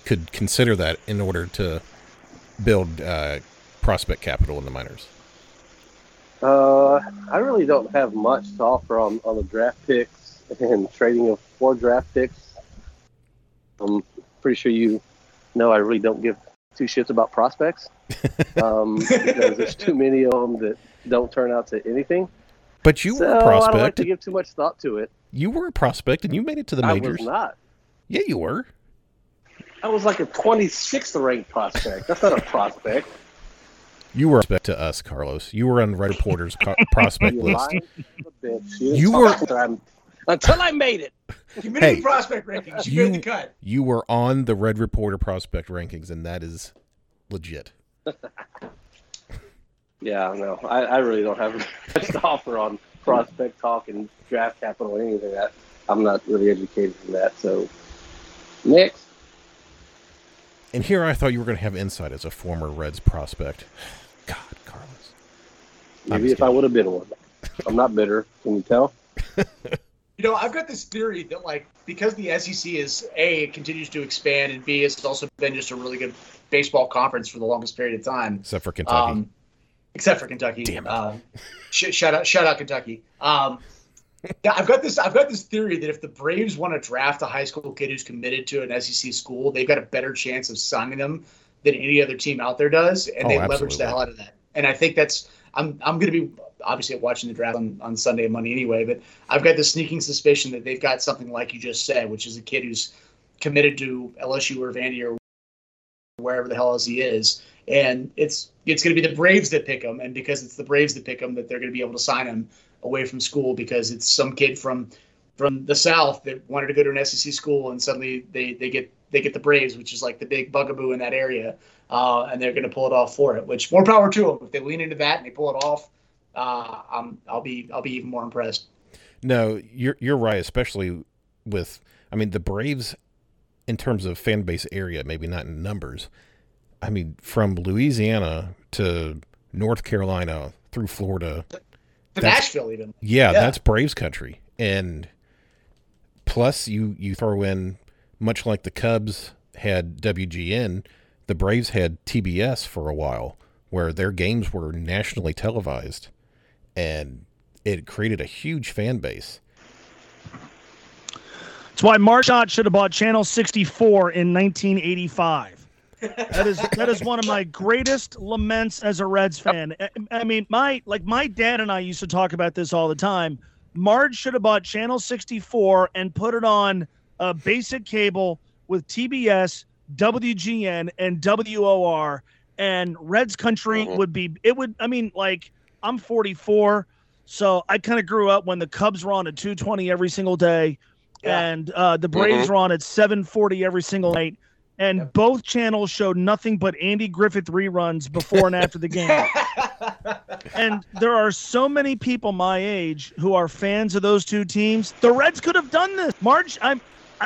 Speaker 1: could consider that in order to build uh, prospect capital in the minors?
Speaker 3: Uh, I really don't have much to offer on, on the draft picks and trading of four draft picks. I'm pretty sure you know I really don't give two shits about prospects um, because there's too many of them that don't turn out to anything.
Speaker 1: But you
Speaker 3: so
Speaker 1: were a prospect.
Speaker 3: I don't like to give too much thought to it.
Speaker 1: You were a prospect, and you made it to the majors.
Speaker 3: I was not.
Speaker 1: Yeah, you were.
Speaker 3: I was like a 26th ranked prospect. That's not a prospect.
Speaker 1: You were a prospect to us, Carlos. You were on Red Reporter's prospect list.
Speaker 3: You,
Speaker 1: you were
Speaker 3: until I made it.
Speaker 5: Community hey, prospect rankings. You, you made the cut.
Speaker 1: You were on the Red Reporter prospect rankings, and that is legit.
Speaker 3: yeah, no, I, I, really don't have much to offer on prospect talk and draft capital or anything. That I'm not really educated in that. So next.
Speaker 1: And here I thought you were going to have insight as a former Reds prospect. God, Carlos.
Speaker 3: Maybe if I would have been one. I'm not bitter. Can you tell?
Speaker 5: You know, I've got this theory that like because the SEC is a it continues to expand and b it's also been just a really good baseball conference for the longest period of time,
Speaker 1: except for Kentucky. Um,
Speaker 5: except for Kentucky.
Speaker 1: Damn it.
Speaker 5: Um, sh- shout out, shout out Kentucky. Um, yeah, I've got this. I've got this theory that if the Braves want to draft a high school kid who's committed to an SEC school, they've got a better chance of signing them than any other team out there does, and
Speaker 1: oh,
Speaker 5: they
Speaker 1: absolutely.
Speaker 5: leverage the hell out of that. And I think that's. I'm. I'm going to be obviously watching the draft on, on Sunday and Monday anyway, but I've got the sneaking suspicion that they've got something like you just said, which is a kid who's committed to LSU or Vandy or wherever the hell else he is. And it's it's going to be the Braves that pick him, and because it's the Braves that pick him, that they're going to be able to sign him away from school because it's some kid from from the South that wanted to go to an SEC school, and suddenly they they get they get the Braves, which is like the big bugaboo in that area, uh, and they're going to pull it off for it. Which more power to them if they lean into that and they pull it off uh, I'm, I'll be I'll be even more impressed.
Speaker 1: No, you're you're right, especially with I mean the Braves in terms of fan base area, maybe not in numbers. I mean, from Louisiana to North Carolina through Florida,
Speaker 5: Nashville, even.
Speaker 1: Yeah, yeah, that's Braves country, and plus you you throw in much like the Cubs had WGN, the Braves had TBS for a while, where their games were nationally televised and it created a huge fan base.
Speaker 2: That's why Marge Schott should have bought Channel 64 in 1985. That is that is one of my greatest laments as a Reds fan. I mean, my like my dad and I used to talk about this all the time. Marge should have bought Channel 64 and put it on a basic cable with TBS, WGN, and WOR, and Reds Country mm-hmm. would be. It would. I mean, like I'm 44, so I kind of grew up when the Cubs were on at 220 every single day, yeah. and uh, the Braves mm-hmm. were on at 740 every single night. And yep. both channels showed nothing but Andy Griffith reruns before and after the game. and there are so many people my age who are fans of those two teams. The Reds could have done this. March, I'm.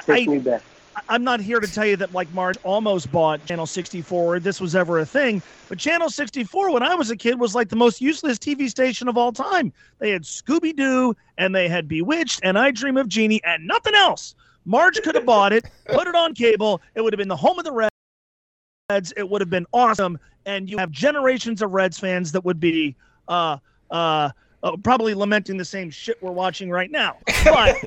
Speaker 3: Take I.
Speaker 2: I'm not here to tell you that like Marge almost bought Channel 64 this was ever a thing, but Channel 64 when I was a kid was like the most useless TV station of all time. They had Scooby Doo and they had Bewitched and I Dream of Jeannie and nothing else. Marge could have bought it, put it on cable. It would have been the home of the Reds. Reds, it would have been awesome. And you have generations of Reds fans that would be uh, uh, uh, probably lamenting the same shit we're watching right now. But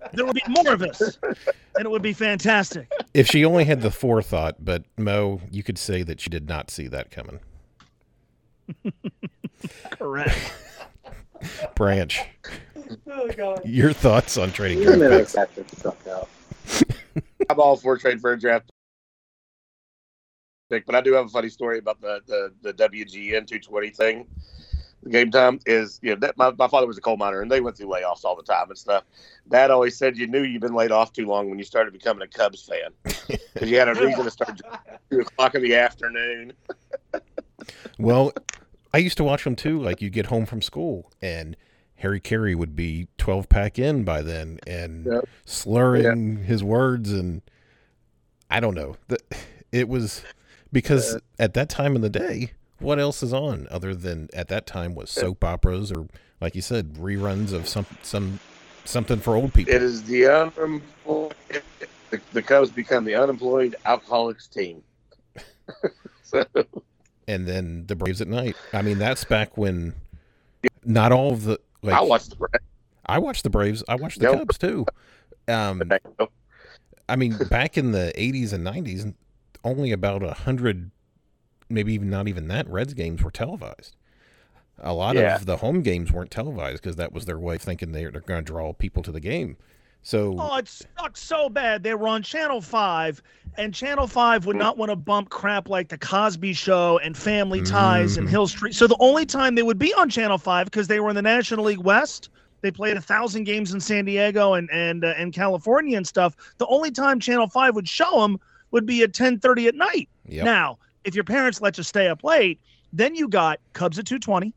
Speaker 2: there would be more of us, and it would be fantastic.
Speaker 1: If she only had the forethought, but Mo, you could say that she did not see that coming.
Speaker 2: Correct.
Speaker 1: Branch,
Speaker 5: Oh god.
Speaker 1: your thoughts on trading draft picks?
Speaker 3: catch stuff out.
Speaker 6: I'm all for trade for a draft pick, but I do have a funny story about the the, the WGN 220 thing. The game time is, you know, that my, my father was a coal miner and they went through layoffs all the time and stuff. Dad always said you knew you'd been laid off too long when you started becoming a Cubs fan because you had a reason to start at two o'clock in the afternoon.
Speaker 1: Well, I used to watch them too. Like you get home from school and Harry Caray would be 12 pack in by then and
Speaker 6: Yep.
Speaker 1: slurring his words and I don't know. The, it was because at that time in the day, what else is on other than at that time was soap operas or like you said reruns of some some something for old people.
Speaker 6: It is the unemployed. The, the Cubs become the unemployed alcoholics team. so
Speaker 1: and then the Braves at night. I mean, that's back when not all of the like
Speaker 6: I watched the Braves.
Speaker 1: I watched the Braves. I watched the
Speaker 6: Yep.
Speaker 1: Cubs too. Um, I mean, back in the '80s and '90s, only about a hundred, maybe even not even that, Reds games were televised. A lot
Speaker 6: Yeah.
Speaker 1: of the home games weren't televised because that was their way of thinking they're, they're going to draw people to the game. So
Speaker 2: Oh, it sucks so bad. They were on Channel 5, and Channel 5 would not want to bump crap like The Cosby Show and Family Ties and
Speaker 1: Mhm.
Speaker 2: Hill Street. So the only time they would be on Channel 5, because they were in the National League West, they played a thousand games in San Diego and and uh, and California and stuff. The only time Channel 5 would show them would be at 10:30 at night.
Speaker 1: Yep.
Speaker 2: Now, if your parents let you stay up late, then you got Cubs at 220,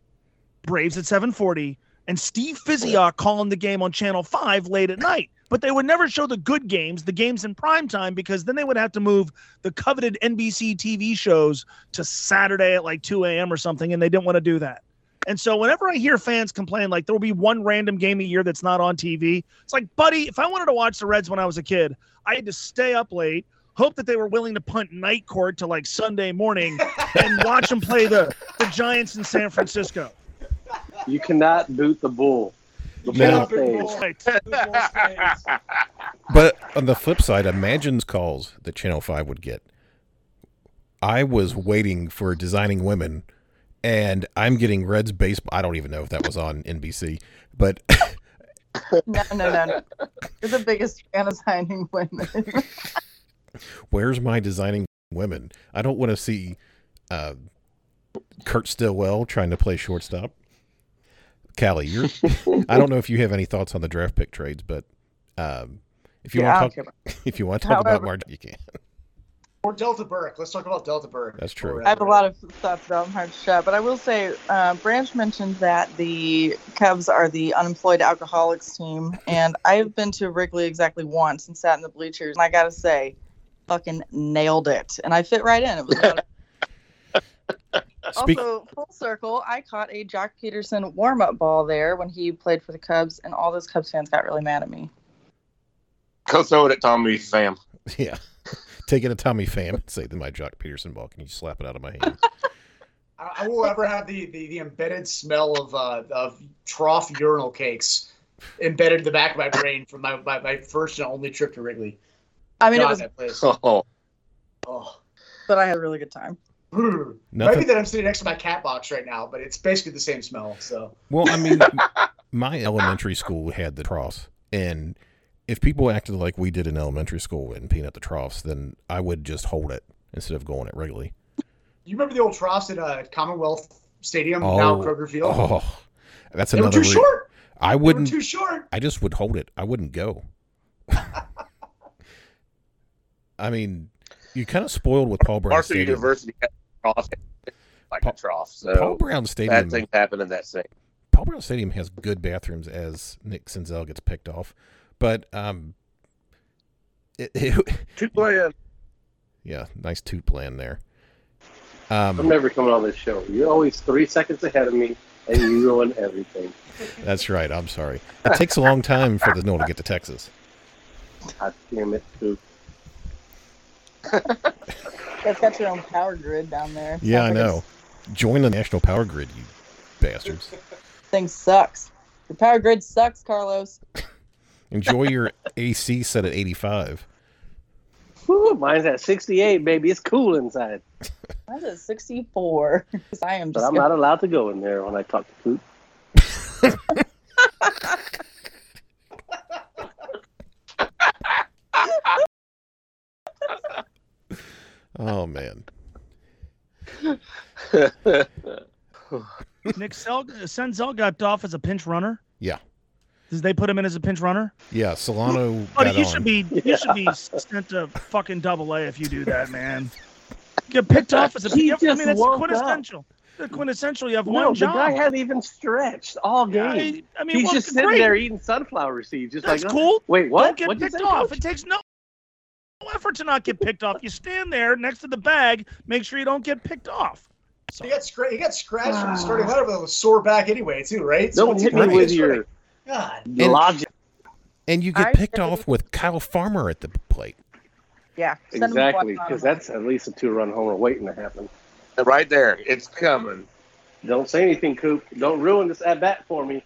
Speaker 2: Braves at 740, and Steve Physioc calling the game on Channel 5 late at night. But they would never show the good games, the games in prime time, because then they would have to move the coveted NBC TV shows to Saturday at like 2 a.m. or something, and they didn't want to do that. And so whenever I hear fans complain, like there will be one random game a year that's not on TV, it's like, buddy, if I wanted to watch the Reds when I was a kid, I had to stay up late, hope that they were willing to punt night court to like Sunday morning, and watch them play the, the Giants in San Francisco.
Speaker 3: You cannot boot the bull. The
Speaker 1: No.
Speaker 3: bull stays.
Speaker 2: Right.
Speaker 5: The bull stays.
Speaker 1: But on the flip side, imagine's calls that Channel 5 would get. I was waiting for Designing Women, and I'm getting Reds baseball. I don't even know if that was on NBC, but
Speaker 4: No, no, no, no. You're the biggest fan of signing women.
Speaker 1: where's my Designing Women? I don't want to see uh, Kurt Stillwell trying to play shortstop. Calli, you're. I don't know if you have any thoughts on the draft pick trades, but um, if you
Speaker 4: Yeah,
Speaker 1: want to talk, if you want to talk about
Speaker 4: However-
Speaker 1: Marge, you can.
Speaker 5: Or Delta Burke. Let's talk about Delta Burke.
Speaker 1: That's true.
Speaker 4: I have a lot of thoughts about him hard to shut, but I will say, uh, Branch mentioned that the Cubs are the unemployed alcoholics team, and I've been to Wrigley exactly once and sat in the bleachers, and I gotta say, fucking nailed it, and I fit right in. It was about
Speaker 1: Speak.
Speaker 4: also full circle. I caught a Joc Pederson warm up ball there when he played for the Cubs, and all those Cubs fans got really mad at me.
Speaker 6: Go throw it at Tommy Pham.
Speaker 1: Yeah. Take it to Tommy Pham and say to my Joc Pederson ball. Can you slap it out of my hand?
Speaker 5: I, I will ever have the, the, the embedded smell of uh, of trough urinal cakes embedded in the back of my brain from my, my, my first and only trip to Wrigley.
Speaker 4: I mean,
Speaker 5: God,
Speaker 4: it was,
Speaker 5: that place.
Speaker 6: Oh,
Speaker 5: Oh.
Speaker 4: but I had a really good time.
Speaker 5: Might be
Speaker 1: Nothing.
Speaker 5: that I'm sitting next to my cat box right now, but it's basically the same smell. So
Speaker 1: Well, I mean, my elementary school had the troughs, and if people acted like we did in elementary school and peeing at the troughs, then I would just hold it instead of going at Wrigley.
Speaker 5: you remember the old troughs at uh, Commonwealth Stadium,
Speaker 1: Oh,
Speaker 5: now Kroger Field?
Speaker 1: Oh, that's
Speaker 5: they were too
Speaker 1: re-
Speaker 5: short.
Speaker 1: I
Speaker 5: They were
Speaker 1: wouldn't.
Speaker 5: too short.
Speaker 1: I just would hold it. I wouldn't go. I mean, you kind of spoiled with Paul Brown
Speaker 6: Marshall
Speaker 1: Stadium.
Speaker 6: University had a trough, like
Speaker 1: Paul-
Speaker 6: a trough.
Speaker 1: Paul
Speaker 6: So
Speaker 1: Brown
Speaker 6: bad
Speaker 1: Stadium.
Speaker 6: things happen in that same.
Speaker 1: Paul Brown Stadium has good bathrooms as Nick Senzel gets picked off, but um, it, it,
Speaker 6: Two playing.
Speaker 1: yeah, nice toot plan there.
Speaker 3: I'm
Speaker 1: Um,
Speaker 3: never coming on this show. You're always three seconds ahead of me, and you ruin everything.
Speaker 1: that's right. I'm sorry. It takes a long time for the snow to get to Texas.
Speaker 3: God damn it, Coop.
Speaker 4: guys got your own power grid down there.
Speaker 1: Yeah, I
Speaker 4: Sounds like
Speaker 1: know. Join the national power grid, you bastards.
Speaker 4: this Thing sucks. The power grid sucks, Carlos.
Speaker 1: Enjoy your AC set at 85.
Speaker 3: Whew, mine's at 68, baby. It's cool inside.
Speaker 4: Mine's at 64. 'Cause I am
Speaker 3: But. I'm not allowed to go in there when I talk to Coop.
Speaker 1: Oh man.
Speaker 2: Nick Sel- uh, Senzel got off as a pinch runner.
Speaker 1: Yeah.
Speaker 2: Did they put him in as a pinch runner?
Speaker 1: Yeah, Solano
Speaker 2: Buddy,
Speaker 1: got
Speaker 2: you
Speaker 1: on.
Speaker 2: should be you should be sent to fucking double A if you do that, man. Get picked off as a
Speaker 3: He
Speaker 2: I mean, it's
Speaker 3: woke up.
Speaker 2: quintessential. The quintessential. You have
Speaker 3: No,
Speaker 2: one
Speaker 3: the
Speaker 2: job.
Speaker 3: guy hasn't even stretched all game.
Speaker 2: I, I mean,
Speaker 3: He's
Speaker 2: well,
Speaker 3: just sitting
Speaker 2: great.
Speaker 3: there eating sunflower seeds. Just
Speaker 2: That's
Speaker 3: like,
Speaker 2: cool.
Speaker 3: wait, what?
Speaker 2: Don't get
Speaker 3: What'd you
Speaker 2: picked
Speaker 3: say,
Speaker 2: off.
Speaker 3: Coach?
Speaker 2: It takes no, no effort to not get picked off. You stand there next to the bag. Make sure you don't get picked off.
Speaker 5: So He got scra- he got scratched from the starting lineup with a sore back anyway, too, right?
Speaker 3: Don't hit me
Speaker 5: it's
Speaker 3: with your
Speaker 5: God.
Speaker 3: logic.
Speaker 1: and you get
Speaker 4: I-
Speaker 1: picked off with Kyle Farmer at the plate.
Speaker 4: Yeah.
Speaker 3: Exactly, because that's at least a two-run homer waiting to happen.
Speaker 6: Right there. It's coming.
Speaker 3: Don't say anything, Coop. Don't ruin this at bat for me.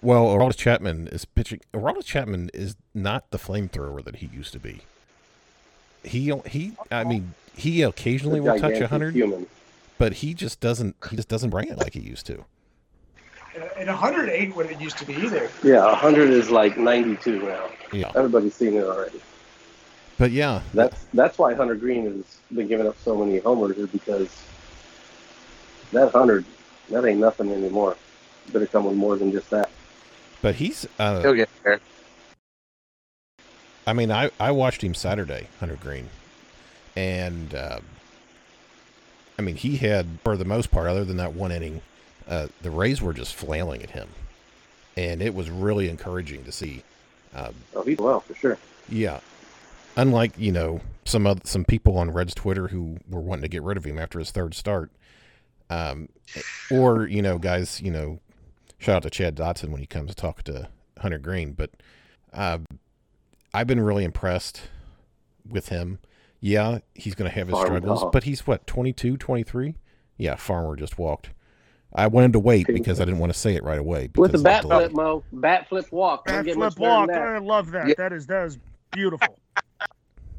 Speaker 1: Well, Aroldis Chapman is pitching. Aroldis Chapman is not the flamethrower that he used to be. He he. I mean, he occasionally will touch
Speaker 3: Gigantic
Speaker 1: hundred,
Speaker 3: Human.
Speaker 1: but he just doesn't. He just doesn't bring it like he used to.
Speaker 5: And 100 ain't what it used to be either.
Speaker 3: Yeah, 100 is like 92 now.
Speaker 1: Yeah,
Speaker 3: Everybody's seen it already.
Speaker 1: but yeah,
Speaker 3: That's that's why Hunter Greene has been giving up so many homers is because that 100, that ain't nothing anymore. Better come with more than just that.
Speaker 1: but he's. Uh,
Speaker 6: He'll get there.
Speaker 1: I mean, I I watched him Saturday, Hunter Greene, and uh, I mean, he had for the most part, other than that one inning, uh, the Rays were just flailing at him, and it was really encouraging to see. Uh,
Speaker 3: Oh, he's well for sure.
Speaker 1: Yeah. Unlike, you know, some other, some people on Red's Twitter who were wanting to get rid of him after his third start. Um, or, you know, guys, you know, shout out to Chad Dotson when he comes to talk to Hunter Greene. But uh, I've been really impressed with him. Yeah, he's going to have his
Speaker 3: Farm
Speaker 1: struggles,
Speaker 3: dog.
Speaker 1: but he's what, 22, 23? Yeah, Farmer just walked. I wanted to wait because I didn't want to say it right away.
Speaker 3: With the bat flip, Mo. Bat flip walk. Don't
Speaker 2: Back
Speaker 3: get
Speaker 2: flip walk. I love that.
Speaker 6: Yeah.
Speaker 2: That is that is beautiful.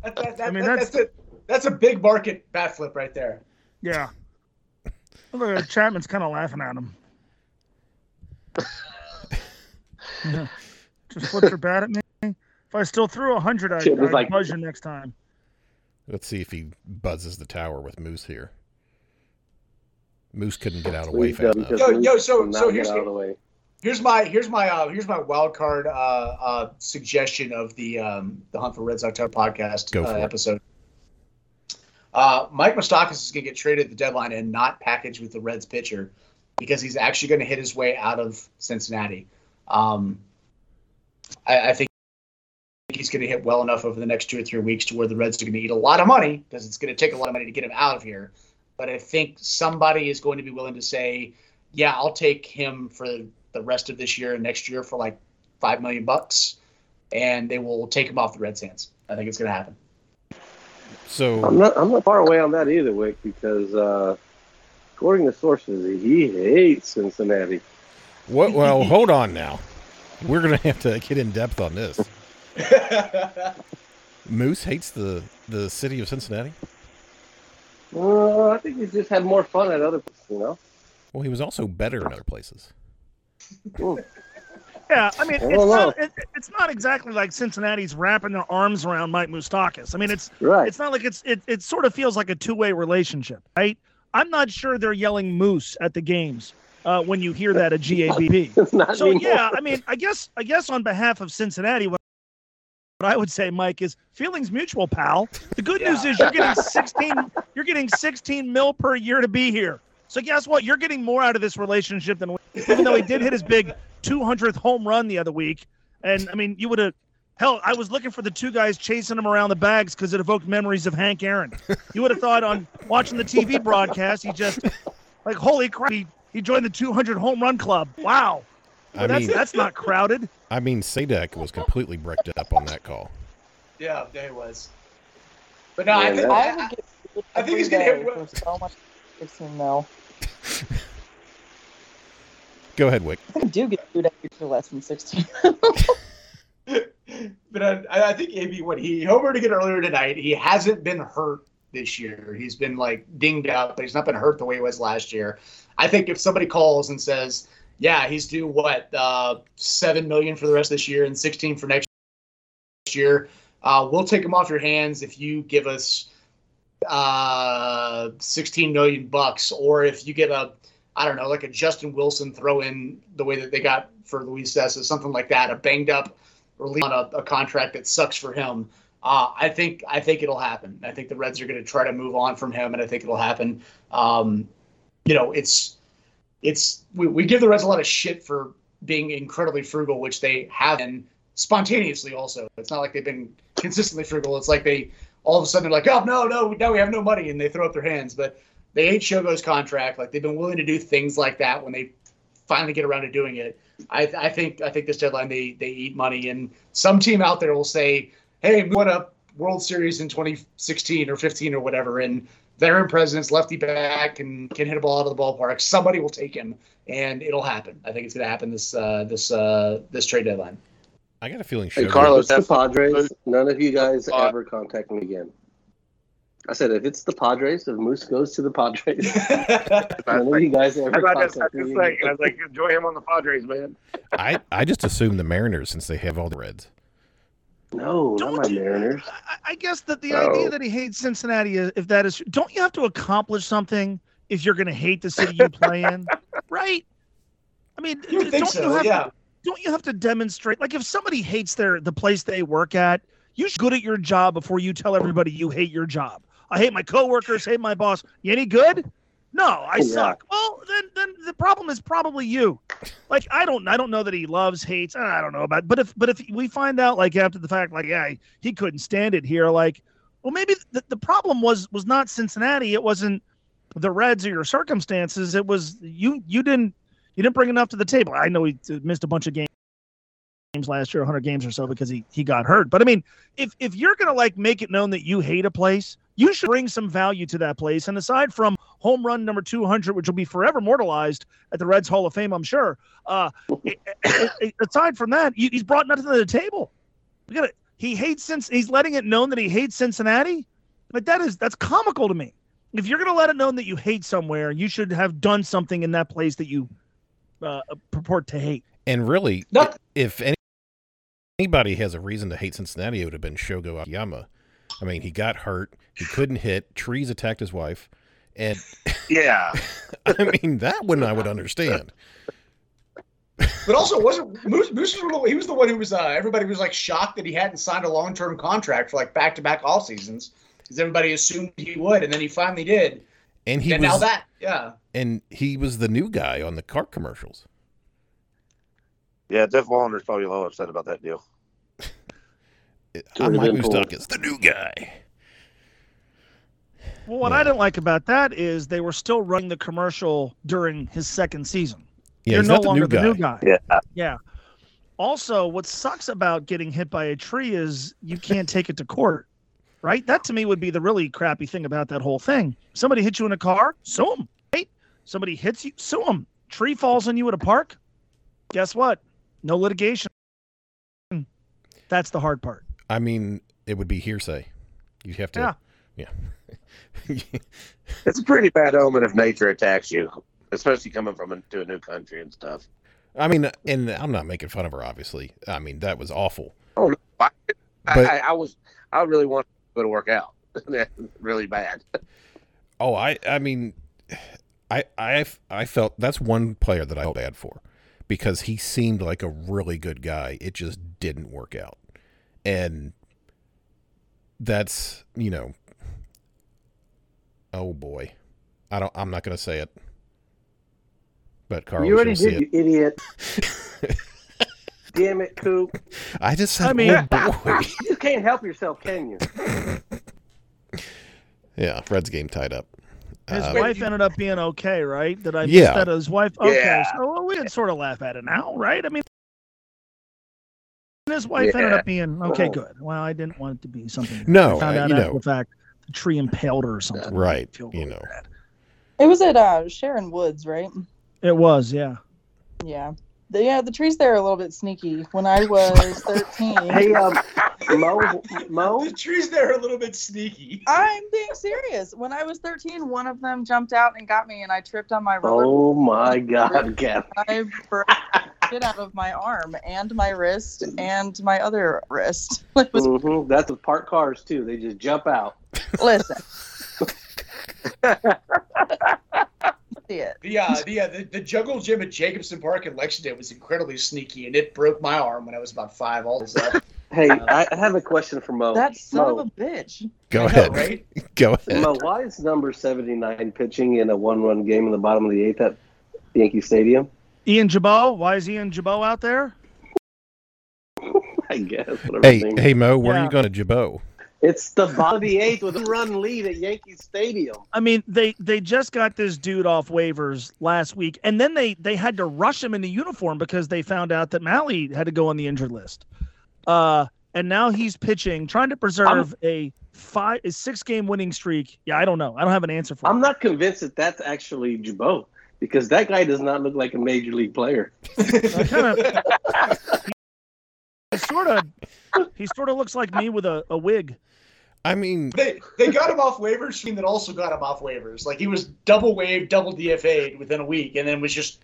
Speaker 5: That, that, that,
Speaker 2: I mean,
Speaker 5: that-
Speaker 2: that's-
Speaker 5: that's, a, that's a big market bat flip right there.
Speaker 2: Yeah. Look at Chapman's kind of laughing at him. Yeah. Just flip your bat at me. If I still threw a hundred, I'd, I'd
Speaker 3: like-
Speaker 2: buzz you next time.
Speaker 1: Let's see if he buzzes the tower with Moose here. Moose couldn't get out of the way fast enough.
Speaker 5: Yo, yo, so- so here's
Speaker 3: out
Speaker 5: the-
Speaker 3: way.
Speaker 5: Here's my here's my uh, here's my wild card uh, uh, suggestion of the um, the Hunt for Reds October podcast
Speaker 1: Go
Speaker 5: uh,
Speaker 1: for it.
Speaker 5: episode. Uh, Mike Moustakas is going to get traded at the deadline and not packaged with the Reds pitcher because he's actually going to hit his way out of Cincinnati. Um, I, I think he's going to hit well enough over the next two or three weeks to where the Reds are going to eat a lot of money because it's going to take a lot of money to get him out of here. But I think somebody is going to be willing to say, yeah, I'll take him for the rest of this year and next year for like five million bucks, and they will take him off the Reds' hands. I think it's going to happen.
Speaker 1: So
Speaker 3: I'm not. I'm not far away on that either, Wick, because uh, according to sources, he hates Cincinnati.
Speaker 1: what? Well, hold on now. We're gonna have to get in depth on this. Moose hates the the city of Cincinnati.
Speaker 3: Uh, I think he's just had more fun at other places, you know.
Speaker 1: Well, he was also better in other places.
Speaker 2: Yeah, I mean, it's
Speaker 3: I don't
Speaker 2: it, it's not exactly like Cincinnati's wrapping their arms around Mike Moustakas. I mean, it's
Speaker 3: Right.
Speaker 2: it's not like it's it, it sort of feels like a two-way relationship, right? I'm not sure they're yelling moose at the games uh, when you hear that at GABP. So
Speaker 3: anymore.
Speaker 2: yeah, I mean, I guess I guess on behalf of Cincinnati, what what I would say, Mike, is feelings mutual, pal. The good news is you're getting 16 you're getting 16 mil per year to be here. So guess what? You're getting more out of this relationship than we even though he did hit his big 200th home run the other week. And I mean, you would have hell. I was looking for the two guys chasing him around the bags because it evoked memories of Hank Aaron. You would have thought on watching the TV broadcast, he just like holy crap, he, he joined the 200 home run club. Wow.
Speaker 1: I
Speaker 2: that's
Speaker 1: mean,
Speaker 2: that's not crowded.
Speaker 1: I mean, Sadak was completely bricked up on that call.
Speaker 5: yeah, there it was. But no, I
Speaker 3: Man,
Speaker 5: think
Speaker 3: that-
Speaker 4: I would give
Speaker 5: I think he's gonna hit
Speaker 4: day
Speaker 5: well-
Speaker 4: so much 16 mil.
Speaker 1: Go ahead, Wick.
Speaker 4: I think I do get two days for less than 16.
Speaker 5: but I, I think AB, what he homered again earlier tonight, he hasn't been hurt this year. He's been like dinged up, but he's not been hurt the way he was last year. I think if somebody calls and says, "Yeah, he's due what uh, seven million for the rest of this year and sixteen for next year," uh, we'll take him off your hands if you give us uh, sixteen million bucks, or if you get a I don't know, like a Justin Wilson throw in the way that they got for Luis Cessa, something like that, a banged up relief on a, a contract that sucks for him. Uh, I think I think it'll happen. I think the Reds are going to try to move on from him, and I think it'll happen. Um, you know, it's it's we, we give the Reds a lot of shit for being incredibly frugal, which they have been spontaneously. Also, it's not like they've been consistently frugal. It's like they all of a sudden they're like, oh no, no, now we have no money, and they throw up their hands. But they ate Shogo's contract. Like they've been willing to do things like that when they finally get around to doing it. I, I think I think this deadline they they eat money, and some team out there will say, "Hey, we won a World Series in 2016 or 15 or whatever," and veteran president's lefty back and can hit a ball out of the ballpark. Somebody will take him, and it'll happen. I think it's going to happen this uh, this uh, this trade deadline.
Speaker 1: I got a feeling.
Speaker 6: Hey, Carlos,
Speaker 3: the Padres, none of you guys
Speaker 6: Uh,
Speaker 3: ever contact me again. I said, if it's the Padres, if Moose goes to the Padres, none of you guys ever
Speaker 6: I was
Speaker 3: contact
Speaker 6: just
Speaker 3: me
Speaker 6: saying,
Speaker 3: again.
Speaker 6: I was like, enjoy him on the Padres, man.
Speaker 1: I I just assume the Mariners since they have all the Reds.
Speaker 3: No, not
Speaker 2: Don't
Speaker 3: my
Speaker 2: you-
Speaker 3: Mariners.
Speaker 2: I, I guess that the
Speaker 6: Oh.
Speaker 2: idea that he hates Cincinnati, is- if that is, don't you have to accomplish something if you're going to hate the city you play in, right? I mean,
Speaker 5: You
Speaker 2: don't you have
Speaker 5: yeah.
Speaker 2: to, don't you have to demonstrate? Like, if somebody hates their the place they work at, you should good at your job before you tell everybody you hate your job. I hate my coworkers, hate my boss. You any good? No, I
Speaker 3: Yeah.
Speaker 2: suck. Well, then, then the problem is probably you. Like, I don't, I don't know that he loves, hates. I don't know about. But if, but if we find out, like after the fact, like, yeah, he couldn't stand it here. Like, well, maybe the, the problem was was not Cincinnati. It wasn't the Reds or your circumstances. It was you. You didn't you didn't bring enough to the table. I know he missed a bunch of games games last year, 100 games or so because he he got hurt. But I mean, if if you're gonna like make it known that you hate a place, you should bring some value to that place. And aside from home run number 200, which will be forever immortalized at the Reds Hall of Fame, I'm sure. Uh, aside from that, he's brought nothing to the table. We got He hates since he's letting it known that he hates Cincinnati. Like that is that's comical to me. If you're gonna let it known that you hate somewhere, you should have done something in that place that you uh, purport to hate.
Speaker 1: And really,
Speaker 5: Not-
Speaker 1: if any, anybody has a reason to hate Cincinnati, it would have been Shogo Akiyama. I mean, he got hurt. He couldn't hit. Trees attacked his wife. And
Speaker 6: Yeah.
Speaker 1: I mean, that one I would understand.
Speaker 5: But also, wasn't Moose? Moose was the- he was the one who was. Uh, everybody was like shocked that he hadn't signed a long term contract for like back to back off seasons because everybody assumed he would, and then he finally did.
Speaker 1: And he
Speaker 5: and now
Speaker 1: was,
Speaker 5: that, yeah,
Speaker 1: and he was the new guy on the cart commercials.
Speaker 6: Yeah, Jeff Walner's probably a little upset about that deal.
Speaker 1: I'm
Speaker 3: would've
Speaker 1: Mike
Speaker 3: been
Speaker 1: the new guy.
Speaker 2: Well, what
Speaker 1: Yeah.
Speaker 2: I didn't like about that is they were still running the commercial during his second season.
Speaker 1: Yeah,
Speaker 2: You're no
Speaker 1: the
Speaker 2: longer
Speaker 1: new
Speaker 2: the new guy.
Speaker 6: Yeah.
Speaker 2: Yeah. Also, what sucks about getting hit by a tree is you can't take it to court, right? That to me would be the really crappy thing about that whole thing. Somebody hits you in a car, sue them, right? Somebody hits you, sue them. Tree falls on you at a park, guess what? No litigation. That's the hard part.
Speaker 1: I mean, it would be hearsay. You'd have to. Yeah.
Speaker 6: It's a pretty bad omen if nature attacks you, especially coming from a, to a new country and stuff.
Speaker 1: I mean, and I'm not making fun of her, obviously. I mean, that was awful.
Speaker 6: Oh, no, I,
Speaker 1: But-
Speaker 6: I, I was, I really want to go to work out. really bad.
Speaker 1: Oh, I, I mean, I, I, I felt that's one player that I felt bad for because he seemed like a really good guy. It just didn't work out, and that's you know, oh boy, I don't. I'm not going to say it, but Carl,
Speaker 3: you already did, you idiot. Damn it, Coop.
Speaker 1: I just said,
Speaker 2: I mean-
Speaker 1: oh boy.
Speaker 3: You can't help yourself, can you?
Speaker 1: yeah, Fred's game tied up.
Speaker 2: His
Speaker 1: Uh,
Speaker 2: wife ended up being okay, right? Did I miss
Speaker 1: Yeah.
Speaker 2: that? His wife, okay.
Speaker 6: Yeah.
Speaker 2: So well, we can sort of laugh at it now, right? I mean, his wife ended up being okay. Good. Well, I didn't want it to be something.
Speaker 1: No,
Speaker 2: I found
Speaker 1: uh, you
Speaker 2: after
Speaker 1: know.
Speaker 2: the fact. A tree impaled her or something.
Speaker 1: Right,
Speaker 2: I feel
Speaker 1: you know.
Speaker 2: bad.
Speaker 4: It was at uh, Sharon Woods, right?
Speaker 2: It was, yeah.
Speaker 4: Yeah. The, yeah, the trees there are a little bit sneaky. When I was 13,
Speaker 3: Hey, um, Mo, Mo,
Speaker 5: The trees there are a little bit sneaky.
Speaker 4: I'm being serious. When I was 13, one of them jumped out and got me, and I tripped on my roller.
Speaker 3: oh my God, Gavin.
Speaker 4: I broke it out of my arm and my wrist and my other wrist. It was,
Speaker 3: hmm That's with parked cars too. They just jump out.
Speaker 4: Listen. See it.
Speaker 5: The uh, the, uh, the the jungle gym at Jacobson Park in Lexington was incredibly sneaky, and it broke my arm when I was about five. All this up.
Speaker 3: Hey, I I have a question for Mo.
Speaker 4: That son
Speaker 3: Mo,
Speaker 4: of a bitch.
Speaker 1: Go
Speaker 5: I know,
Speaker 1: ahead.
Speaker 5: right?
Speaker 1: Go ahead.
Speaker 3: Mo, why is number seventy nine pitching in a one run game in the bottom of the eighth at Yankee Stadium?
Speaker 2: Ian Gibaut. Why is Ian Gibaut out there?
Speaker 3: I guess.
Speaker 1: Hey,
Speaker 3: his name
Speaker 1: hey, Mo, where are you going to Gibaut?
Speaker 3: It's the bottom of the eighth with a run lead at Yankee Stadium.
Speaker 2: I mean, they they just got this dude off waivers last week, and then they they had to rush him into uniform because they found out that Mahle had to go on the injured list. Uh, and now he's pitching, trying to preserve a five a six game winning streak. Yeah, I don't know. I don't have an answer for.
Speaker 3: I'm
Speaker 2: it.
Speaker 3: not convinced that that's actually Gibaut because that guy does not look like a major league player.
Speaker 2: Kind of. He sort of, he sort of looks like me with a, a wig.
Speaker 1: I mean,
Speaker 5: They they got him off waivers, team that also got him off waivers. Like he was double waived, double DFA'd within a week, and then was just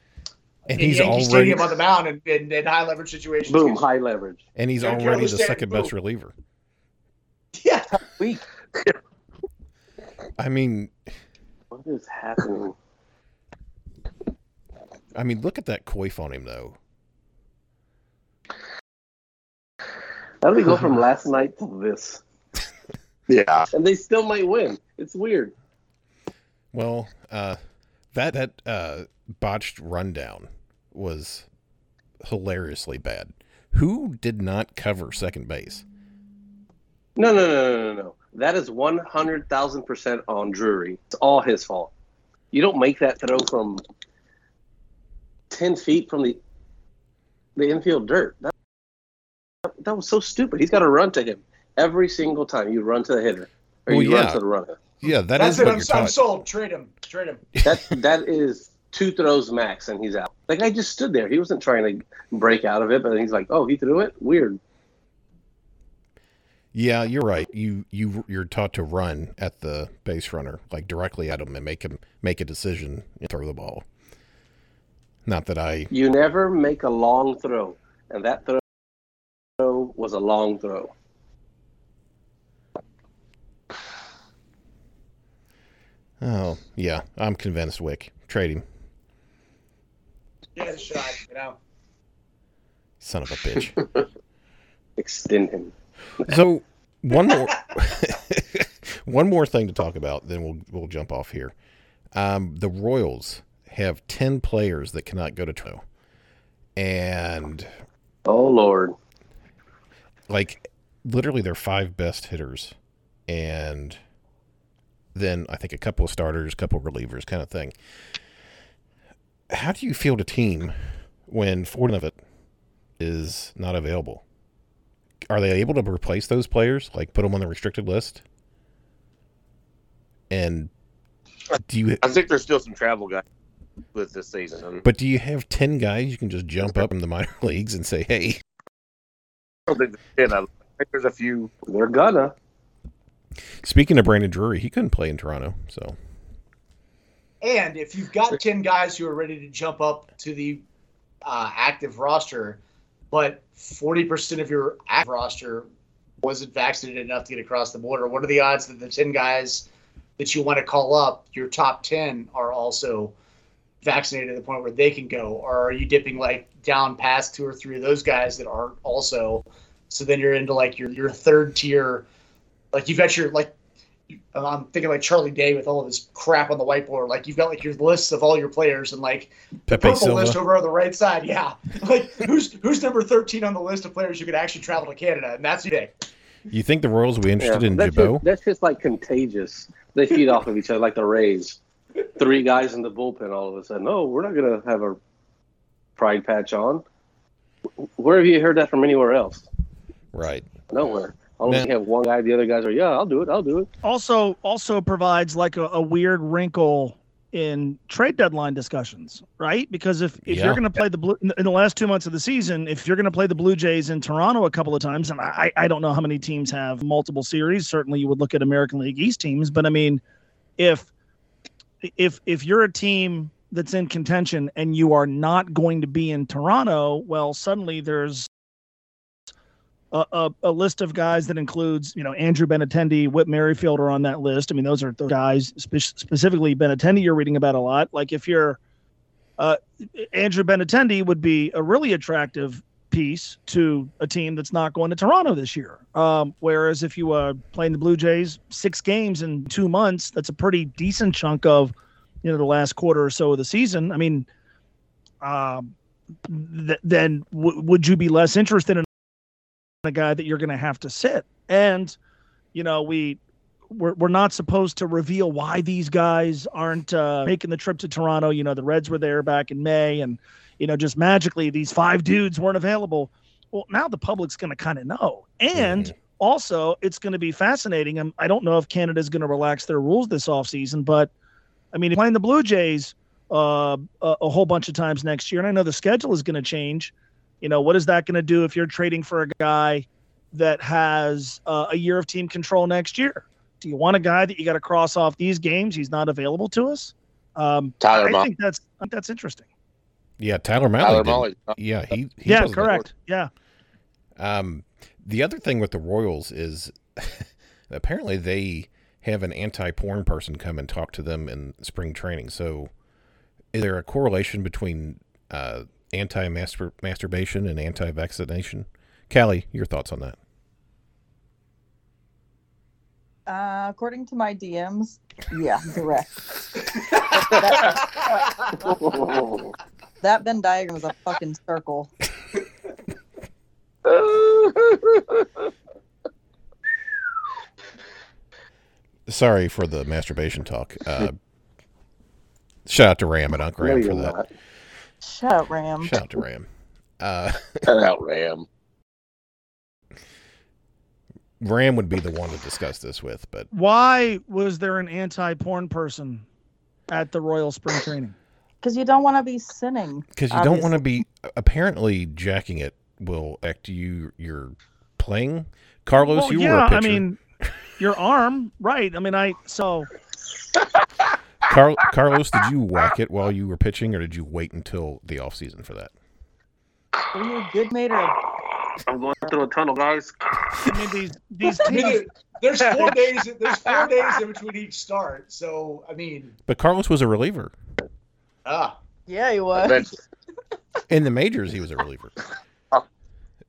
Speaker 1: and he's
Speaker 5: Yankee
Speaker 1: already
Speaker 5: Stadium on the mound and in, in high leverage situations.
Speaker 3: Boom, high leverage.
Speaker 1: and he's
Speaker 5: Eric
Speaker 1: already
Speaker 5: Carroll
Speaker 1: the
Speaker 5: standing
Speaker 1: second best reliever.
Speaker 5: Yeah,
Speaker 1: I mean,
Speaker 3: What is happening?
Speaker 1: I mean, look at that coif on him though.
Speaker 3: How do we go from last night to this?
Speaker 6: Yeah.
Speaker 3: And they still might win. It's weird.
Speaker 1: Well, uh, that that uh, botched rundown was hilariously bad. Who did not cover second base?
Speaker 3: No, no, no, no, no, no. That is one hundred thousand percent on Drury. It's all his fault. You don't make that throw from ten feet from the the infield dirt. That, that was so stupid. He's got to run to him every single time. You run to the hitter or
Speaker 1: Well,
Speaker 3: you
Speaker 1: yeah.
Speaker 3: run to the runner.
Speaker 1: Yeah, that
Speaker 5: that's
Speaker 1: is
Speaker 5: it.
Speaker 1: what
Speaker 5: I'm,
Speaker 1: you're
Speaker 5: I'm sold. Trade him. Trade him.
Speaker 3: That that is two throws max, and he's out. Like I just stood there. He wasn't trying to break out of it, but he's like, "Oh, he threw it. Weird."
Speaker 1: Yeah, you're right. You you you're taught to run at the base runner, like directly at him, and make him make a decision and throw the ball. Not that I.
Speaker 3: You never make a long throw, and that throw was a long throw.
Speaker 1: Oh yeah, I'm convinced. Wick, trade him,
Speaker 5: Yeah, the shot. You know.
Speaker 1: son of a bitch.
Speaker 3: Extend him.
Speaker 1: so one more, one more thing to talk about, then we'll we'll jump off here. Um, the Royals have ten players that cannot go to Toronto, and
Speaker 3: Oh Lord.
Speaker 1: Like literally their five best hitters and then I think a couple of starters, a couple of relievers kind of thing. How do you field a team when four of it is not available? Are they able to replace those players, like put them on the restricted list? And do you
Speaker 6: I think there's still some travel guys with this season.
Speaker 1: but do you have 10 guys you can just jump up in the minor leagues and say, "Hey,
Speaker 6: I don't think there's 10. I think there's a few.
Speaker 3: They're gonna.
Speaker 1: speaking of Brandon Drury, he couldn't play in Toronto." So,
Speaker 5: And if you've got 10 guys who are ready to jump up to the uh, active roster, but 40% of your active roster wasn't vaccinated enough to get across the border, what are the odds that the 10 guys that you want to call up, your top 10, are also vaccinated to the point where they can go? Or are you dipping like down past two or three of those guys that aren't also? So then you're into like your, your third tier. Like you've got your like I'm thinking like Charlie Day with all of his crap on the whiteboard. Like you've got like your lists of all your players and like
Speaker 1: Pepe
Speaker 5: purple
Speaker 1: Silvia.
Speaker 5: list over on the right side. Yeah, like who's who's number thirteen on the list of players who could actually travel to Canada, and that's you.
Speaker 1: You think the Royals will be interested in
Speaker 3: that's,
Speaker 1: Gibaut?
Speaker 3: just, that's just like contagious. They feed off of each other like the Rays. Three guys in the bullpen all of a sudden. No, we're not gonna have a pride patch on. Where have you heard that from anywhere else?
Speaker 1: Right.
Speaker 3: Nowhere. All
Speaker 1: Man.
Speaker 3: you have one guy, the other guys are, yeah, I'll do it, I'll do it.
Speaker 2: Also, also provides like a, a weird wrinkle in trade deadline discussions, right? Because if, if
Speaker 1: Yeah.
Speaker 2: you're going to play the blue in the- in the last two months of the season, if you're going to play the Blue Jays in Toronto a couple of times, and I, I don't know how many teams have multiple series. Certainly, you would look at American League East teams, but I mean, if if if you're a team that's in contention and you are not going to be in Toronto, well, suddenly there's a, a, a list of guys that includes, you know, Andrew Benintendi, Whit Merrifield are on that list. I mean, those are the guys spe- specifically Benintendi you're reading about a lot. Like if you're uh, Andrew Benintendi would be a really attractive piece to a team that's not going to Toronto this year. Um, whereas if you are playing the Blue Jays six games in two months, that's a pretty decent chunk of, you know, the last quarter or so of the season. I mean, um, th- then w- would you be less interested in a guy that you're going to have to sit? And, you know, we we're, we're not supposed to reveal why these guys aren't uh, making the trip to Toronto. You know, the Reds were there back in May, and you know, just magically these five dudes weren't available. Well, now the public's going to kind of know, and also it's going to be fascinating. And I don't know if Canada's going to relax their rules this offseason, but I mean, playing the Blue Jays uh, a, a whole bunch of times next year, and I know the schedule is going to change. You know, what is that going to do if you're trading for a guy that has uh, a year of team control next year? Do you want a guy that you got to cross off these games? He's not available to us. Um,
Speaker 6: Tyler
Speaker 2: I
Speaker 6: Mo-
Speaker 2: think that's I think that's interesting.
Speaker 1: Yeah, Tyler Mahle.
Speaker 6: Tyler
Speaker 1: didn't-
Speaker 6: Molly.
Speaker 1: Yeah, he. he
Speaker 2: yeah, correct. Yeah,
Speaker 1: Um, the other thing with the Royals is apparently they have an anti-porn person come and talk to them in spring training. So, is there a correlation between uh, anti-masturbation and anti-vaccination? Calli, your thoughts on that?
Speaker 4: Uh, according to my DMs, yeah, direct. That Venn diagram is a fucking circle.
Speaker 1: Sorry for the masturbation talk. Uh, shout out to Ram and Uncle Ram
Speaker 3: you're
Speaker 1: for that.
Speaker 3: not.
Speaker 4: Shut up, Ram.
Speaker 1: Shout out to Ram. Uh,
Speaker 6: Cut out Ram.
Speaker 1: Ram would be the one to discuss this with, but
Speaker 2: why was there an anti-porn person at the Royal Spring Training?
Speaker 4: Because you don't want to be sinning.
Speaker 1: because you don't want to be apparently jacking it will affect You you're playing. Carlos,
Speaker 2: well,
Speaker 1: you
Speaker 2: yeah,
Speaker 1: were a
Speaker 2: I
Speaker 1: pitcher.
Speaker 2: mean, your arm, right? I mean, I so
Speaker 1: Car- Carlos, did you whack it while you were pitching, or did you wait until the off season for that?
Speaker 4: Were you a good mate or a
Speaker 6: I'm going through a tunnel, guys.
Speaker 2: I mean these these teams.
Speaker 5: there's four days. There's four days in between each start. So I mean,
Speaker 1: But Carlos was a reliever
Speaker 5: ah,
Speaker 4: Yeah, he was.
Speaker 6: Eventually.
Speaker 1: in the majors. He was a reliever.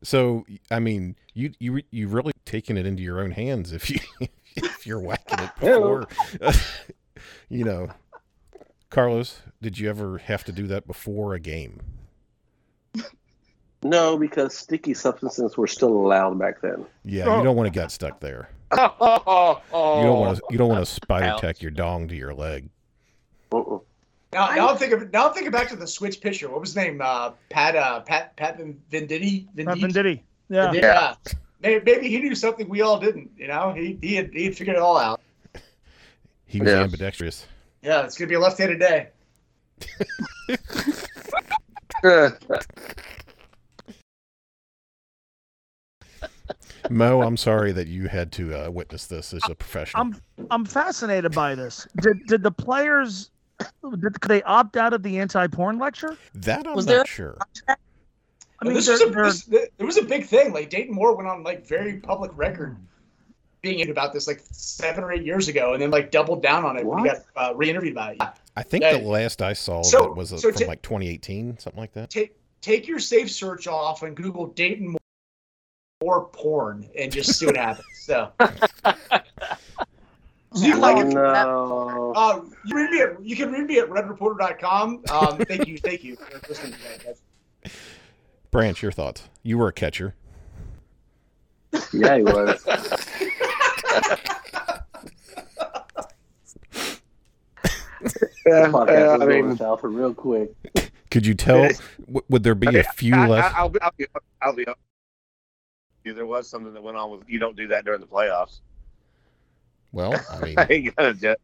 Speaker 1: So I mean, you you you really taking it into your own hands if you if you're whacking it before. you know, Carlos, did you ever have to do that before a game?
Speaker 3: No, because sticky substances were still allowed back then.
Speaker 1: Yeah, you don't want to get stuck there.
Speaker 6: Oh,
Speaker 1: You don't want to. You don't want to spider
Speaker 6: Ouch.
Speaker 1: tech your dong to your leg.
Speaker 3: Uh-uh.
Speaker 5: Now, now I'm thinking. Now I'm thinking back to the switch pitcher. What was his name? Uh, Pat. Uh, Pat. Pat Vin- Venditte.
Speaker 2: Not
Speaker 5: Venditte?
Speaker 2: Venditte. Yeah.
Speaker 5: Yeah. Maybe, maybe he knew something we all didn't. You know, he he had, he had figured it all out.
Speaker 1: He was
Speaker 6: Yeah.
Speaker 1: ambidextrous.
Speaker 5: Yeah, it's gonna be a left-handed day.
Speaker 1: Mo, I'm sorry that you had to uh, witness this as a professional.
Speaker 2: I'm I'm fascinated by this. Did did the players did could they opt out of the anti-porn lecture?
Speaker 1: that I'm
Speaker 4: Was
Speaker 1: not
Speaker 4: there-
Speaker 1: sure.
Speaker 2: I mean,
Speaker 5: this
Speaker 2: they're-
Speaker 5: was a
Speaker 2: they're-
Speaker 5: this, there was a big thing. Like Dayton Moore went on like very public record being about this like seven or eight years ago, and then like doubled down on it when he got uh, re-interviewed by it.
Speaker 1: I think
Speaker 5: Yeah.
Speaker 1: the last I saw
Speaker 5: So-
Speaker 1: that was uh
Speaker 5: so
Speaker 1: from
Speaker 5: ta-
Speaker 1: like 2018, something like that.
Speaker 5: Take take your safe search off and Google Dayton Moore porn and just see what happens. So, so you like it?
Speaker 3: no.
Speaker 5: Uh, you read me at you can read me at redreporter.com. Um, thank you, thank you for listening to that.
Speaker 1: Branch, your thoughts? You were a catcher.
Speaker 3: Yeah, he was.
Speaker 6: Yeah,
Speaker 3: Podcast
Speaker 6: I mean,
Speaker 3: south real quick.
Speaker 1: Could you tell? w- would there be a few
Speaker 6: I,
Speaker 1: left?
Speaker 6: I, will be, I'll be, I'll be, there was something that went on with you don't do that during the playoffs.
Speaker 1: Well, I mean,
Speaker 6: I ain't gonna just,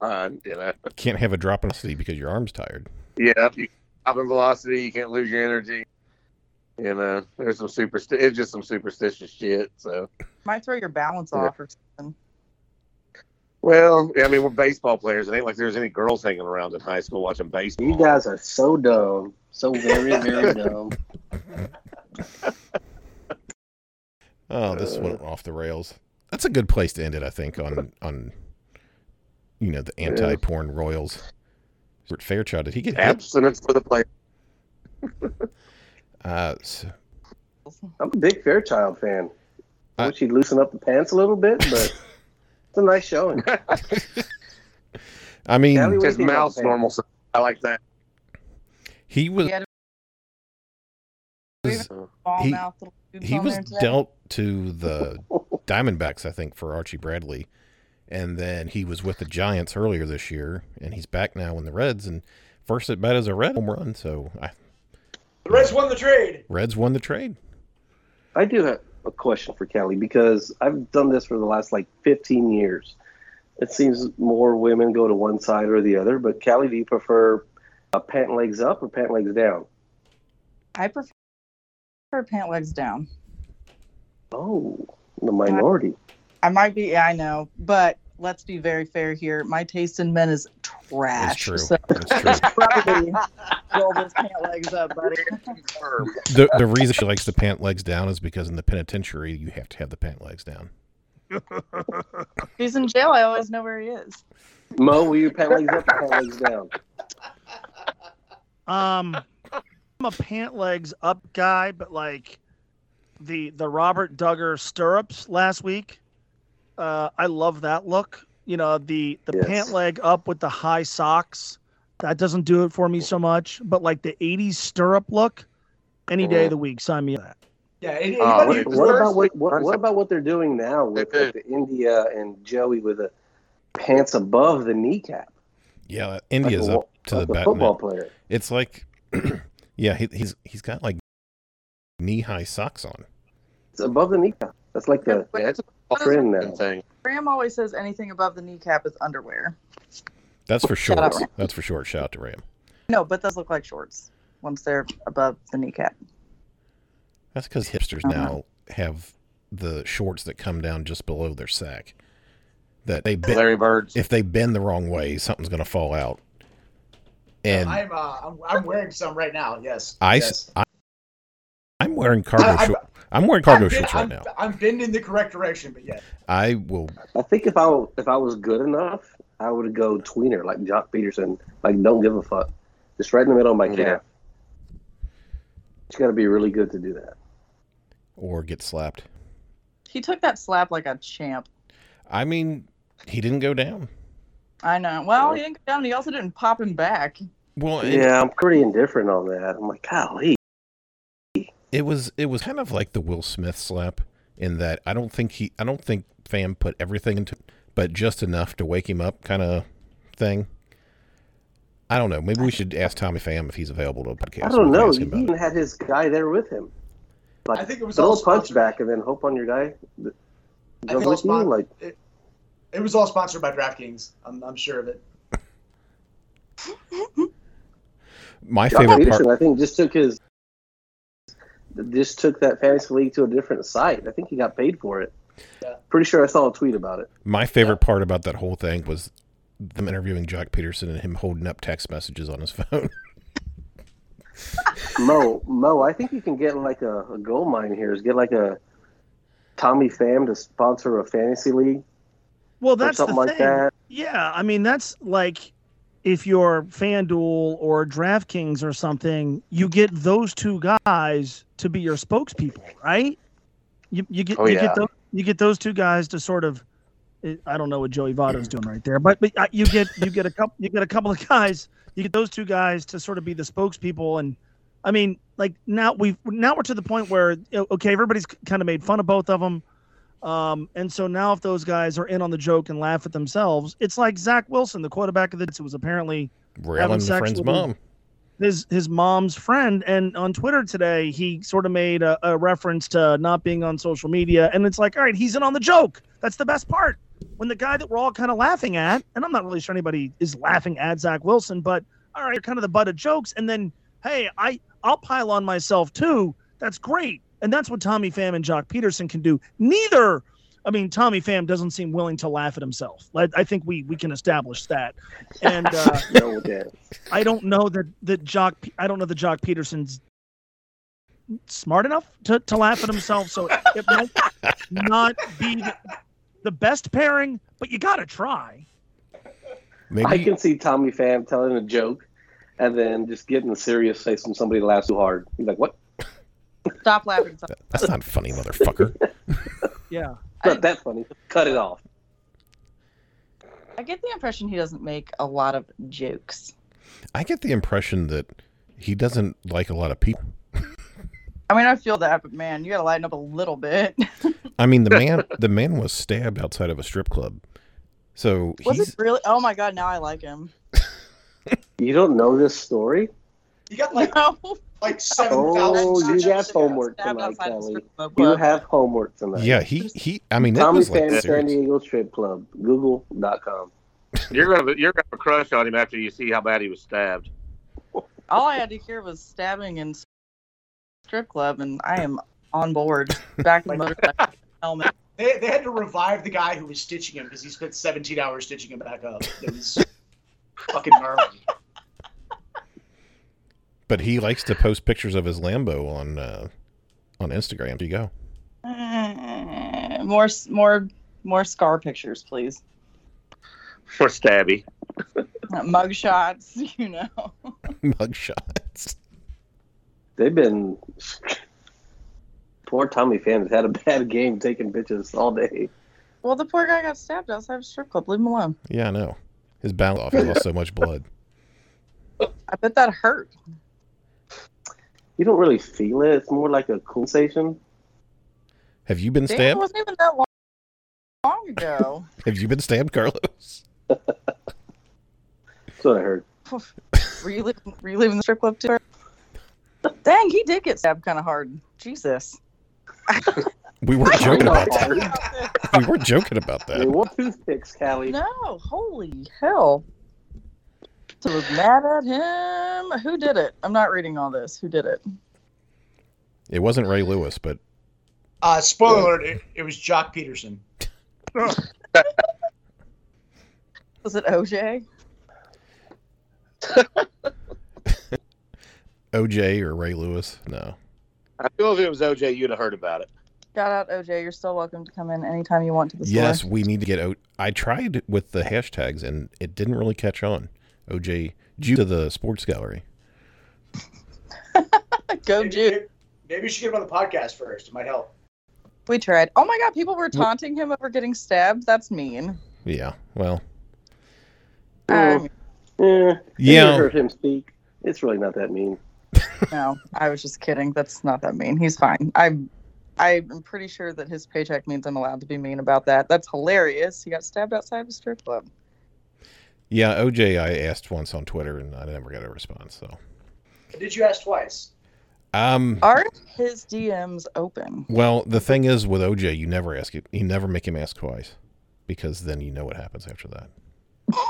Speaker 6: uh, you know.
Speaker 1: can't have a drop in velocity because your arm's tired.
Speaker 6: Yeah, you drop in velocity, you can't lose your energy. You know, there's some super. It's just some superstitious shit. So,
Speaker 4: Might throw your balance
Speaker 6: Yeah.
Speaker 4: off or something.
Speaker 6: well, I mean, we're baseball players. It ain't like there's any girls hanging around in high school watching baseball.
Speaker 3: You guys are so dumb, so very very dumb.
Speaker 1: Oh, this went off the rails. That's a good place to end it, I think, on on you know the anti-porn royals. Robert Fairchild, did he get hit?
Speaker 6: abstinence for the player.
Speaker 1: Uh, so,
Speaker 3: I'm a big Fairchild fan. I
Speaker 1: I-
Speaker 3: wish he'd loosen up the pants a little bit, but it's a nice showing.
Speaker 1: I mean,
Speaker 3: Calli, what do you
Speaker 6: His
Speaker 3: think
Speaker 6: mouth's normal. So I like that.
Speaker 1: he was
Speaker 4: He
Speaker 1: was- He-
Speaker 4: mouth little boobs
Speaker 1: he
Speaker 4: on
Speaker 1: was dealt to the Diamondbacks, I think, for Archie Bradley, and then he was with the Giants earlier this year, and he's back now in the Reds. And first at bat is a Red home run, so I,
Speaker 5: The Reds won the trade.
Speaker 1: Reds won the trade.
Speaker 3: I do have a question for Kelly because I've done this for the last like 15 years. It seems more women go to one side or the other, but Kelly, do you prefer uh, pant legs up or pant legs down?
Speaker 4: I prefer pant legs down.
Speaker 3: Oh, the minority.
Speaker 4: I might be, yeah, I know, but let's be very fair here. My taste in men is trash.
Speaker 1: That's true.
Speaker 4: So
Speaker 1: That's true.
Speaker 4: probably roll those pant legs up, buddy.
Speaker 1: the the reason she likes the pant legs down is because in the penitentiary you have to have the pant legs down.
Speaker 4: He's in jail, I always know where he is.
Speaker 3: Mo, will you pant legs up or pant legs down?
Speaker 2: Um, I'm a pant legs up guy, but like the the Robert Dugger stirrups last week, uh, I love that look. You know, the the
Speaker 3: Yes.
Speaker 2: pant leg up with the high socks. That doesn't do it for me so much. But like the '80s stirrup look, any day of the week, sign me up. that.
Speaker 5: Yeah. Any,
Speaker 6: Uh,
Speaker 3: What, what about what, what, what about what they're doing now with like, the India and Joey with the pants above the kneecap?
Speaker 1: Yeah,
Speaker 3: Like
Speaker 1: India's
Speaker 3: a,
Speaker 1: up to
Speaker 3: like
Speaker 1: the
Speaker 3: a
Speaker 1: bat.
Speaker 3: football player.
Speaker 1: It's like, yeah, he, he's he's got like knee high socks on.
Speaker 3: It's above the kneecap. That's like the
Speaker 6: Yeah, it's a
Speaker 3: trend now.
Speaker 6: thing.
Speaker 4: Graham always says anything above the kneecap is underwear.
Speaker 1: That's for
Speaker 4: Shout out,
Speaker 1: shorts. That's for short. Shout out to Ram.
Speaker 4: No, but those look like shorts once they're above the kneecap.
Speaker 1: That's because hipsters
Speaker 4: Uh-huh.
Speaker 1: now have the shorts that come down just below their sack. That they bend,
Speaker 6: Larry Birds.
Speaker 1: if they bend the wrong way, something's going to fall out. And
Speaker 5: I'm, uh, I'm I'm wearing some right now. Yes.
Speaker 1: I,
Speaker 5: yes.
Speaker 1: I I'm wearing cargo
Speaker 5: I- I'm-
Speaker 1: shorts. I'm wearing cargo
Speaker 5: I'm
Speaker 1: shorts right
Speaker 5: I'm,
Speaker 1: now.
Speaker 5: I'm bending the correct direction, but yeah.
Speaker 1: I will.
Speaker 3: I think if I if I was good enough, I would go tweener like Joc Pederson. Like don't give a fuck, just right in the middle of my
Speaker 6: Yeah.
Speaker 3: calf. You got to be really good to do that.
Speaker 1: Or get slapped.
Speaker 4: He took that slap like a champ.
Speaker 1: I mean, he didn't go down.
Speaker 4: I know. Well, he didn't go down. He also didn't pop him back.
Speaker 1: Well, it,
Speaker 3: Yeah, I'm pretty indifferent on that. I'm like, golly.
Speaker 1: It was it was kind of like the Will Smith slap in that I don't think he I don't think Pham put everything into, but just enough to wake him up, kind of thing. I don't know. Maybe we should ask Tommy Pham if he's available to a podcast.
Speaker 3: I don't
Speaker 1: We can
Speaker 3: know. He even
Speaker 1: it.
Speaker 3: had his guy there with him. Like,
Speaker 5: I think it was
Speaker 3: throw
Speaker 5: all
Speaker 3: a punch
Speaker 5: sponsored.
Speaker 3: back and then hope on your guy. that
Speaker 5: I think
Speaker 3: with you.
Speaker 5: I'll
Speaker 3: Like,
Speaker 5: It was all sponsored by DraftKings. I'm, I'm sure of it.
Speaker 1: My favorite part.
Speaker 3: I think, just took his, just took that fantasy league to a different site. I think he got paid for it.
Speaker 5: Yeah.
Speaker 3: Pretty sure I saw a tweet about it.
Speaker 1: My favorite part about that whole thing was them interviewing Joc Pederson and him holding up text messages on his phone.
Speaker 3: Mo, Mo, I think you can get like a, a gold mine here. Is get like a Tommy Pham to sponsor a fantasy league
Speaker 2: Well,
Speaker 3: or
Speaker 2: that's the
Speaker 3: something like
Speaker 2: thing.
Speaker 3: that.
Speaker 2: Yeah, I mean that's like if you're FanDuel or DraftKings or something, you get those two guys to be your spokespeople, right? You you get
Speaker 6: Oh,
Speaker 2: you
Speaker 6: yeah.
Speaker 2: get those you get those two guys to sort of I don't know what Joey Votto's doing right there, but but uh, you get you get a couple you get a couple of guys you get those two guys to sort of be the spokespeople and I mean like now we've now we're to the point where okay everybody's kind of made fun of both of them. Um, and so now, if those guys are in on the joke and laugh at themselves, it's like Zach Wilson, the quarterback of the who was apparently
Speaker 1: Railing the
Speaker 2: sex
Speaker 1: friend's
Speaker 2: with
Speaker 1: mom.
Speaker 2: His his mom's friend and on twitter today he sort of made a, a reference to not being on social media and it's like all right he's in on the joke. That's the best part. When the guy that we're all kind of laughing at and i'm not really sure anybody is laughing at zach wilson but all right you're kind of the butt of jokes and then hey i i'll pile on myself too. That's great. And that's what tommy pham and joc pederson can do. Neither I mean, Tommy Pham doesn't seem willing to laugh at himself. I, I think we we can establish that. And uh,
Speaker 3: No,
Speaker 2: I don't know that that Joc. I don't know that Joc Pederson's smart enough to, to laugh at himself. So it might not be the, the best pairing, but you got to try.
Speaker 1: Maybe
Speaker 3: I can see Tommy Pham telling a joke and then just getting a serious face from somebody that laughs too hard. He's like, "What?
Speaker 4: Stop laughing.
Speaker 1: that's not funny, motherfucker.
Speaker 2: Yeah.
Speaker 3: It's not that funny. Cut it off."
Speaker 4: I get the impression he doesn't make a lot of jokes.
Speaker 1: I get the impression that he doesn't like a lot of people.
Speaker 4: I mean, I feel that, but man, you got to lighten up a little bit.
Speaker 1: I mean, the man the man was stabbed outside of a strip club. So
Speaker 4: Was
Speaker 1: he's
Speaker 4: it really? Oh my god, now I like him.
Speaker 3: You don't know this story?
Speaker 5: You got like
Speaker 4: No.
Speaker 5: Like seven
Speaker 3: Oh,
Speaker 5: thousand.
Speaker 3: you got homework tonight, Kelly. You have homework tonight.
Speaker 1: yeah, he he I mean it
Speaker 3: Tommy
Speaker 1: was like
Speaker 3: San. Diego Strip Club. Google.com.
Speaker 6: You're gonna you're gonna have a crush on him after you see how bad he was stabbed.
Speaker 4: All I had to hear was stabbing and strip club, and I am on board. Back in the motorcycle helmet.
Speaker 5: They, they had to revive the guy who was stitching him because he spent 17 hours stitching him back up. It was fucking gnarly.
Speaker 1: But he likes to post pictures of his Lambo on uh, on Instagram. There you go.
Speaker 4: Eh, More, more, more scar pictures, please.
Speaker 6: For Stabby.
Speaker 4: Mug shots, you know.
Speaker 1: Mugshots.
Speaker 3: They've been. Poor Tommy Pham has had a bad game taking bitches all day.
Speaker 4: Well, the poor guy got stabbed outside a strip club. Leave him alone.
Speaker 1: Yeah, I know. His balance off. He lost so much blood.
Speaker 4: I bet that hurt.
Speaker 3: You don't really feel it. It's more like a cool sensation.
Speaker 1: Have you been
Speaker 4: Damn, it
Speaker 1: stabbed?
Speaker 4: wasn't even that long, long ago.
Speaker 1: Have you been stabbed, Carlos?
Speaker 3: That's what I heard.
Speaker 4: were you leaving, were you leaving the strip club too? Dang, he did get stabbed kind of hard. Jesus.
Speaker 1: We weren't joking about that. We weren't joking about
Speaker 3: They
Speaker 1: that.
Speaker 3: want toothpicks, Calli.
Speaker 4: No, holy hell. So was mad at him. Who did it? I'm not reading all this. Who did it?
Speaker 1: It wasn't Ray Lewis, but
Speaker 5: Uh, spoiler alert, it, it was Joc Pederson.
Speaker 4: Was it OJ?
Speaker 1: OJ or Ray Lewis. No.
Speaker 6: I feel if it was OJ, you'd have heard about it.
Speaker 4: Shout out OJ. You're still welcome to come in anytime you want to the store.
Speaker 1: Yes, we need to get out. I tried with the hashtags and it didn't really catch on. OJ, due to the sports gallery.
Speaker 4: Go
Speaker 5: maybe,
Speaker 4: Jude.
Speaker 5: maybe you should get him on the podcast first. It might help.
Speaker 4: We tried. Oh my god, people were taunting him over getting stabbed. That's mean.
Speaker 1: Yeah. Well,
Speaker 4: Um,
Speaker 3: Yeah.
Speaker 1: Yeah.
Speaker 3: You heard him speak. It's really not that mean.
Speaker 4: no, I was just kidding. That's not that mean. He's fine. I'm I'm pretty sure that his paycheck means I'm allowed to be mean about that. That's hilarious. He got stabbed outside of a strip club.
Speaker 1: Yeah, OJ, I asked once on Twitter and I never got a response. So,
Speaker 5: Did you ask twice?
Speaker 1: um,
Speaker 4: Are his DMs open?
Speaker 1: well, the thing is with OJ, you never ask it. You never make him ask twice because then you know what happens after that.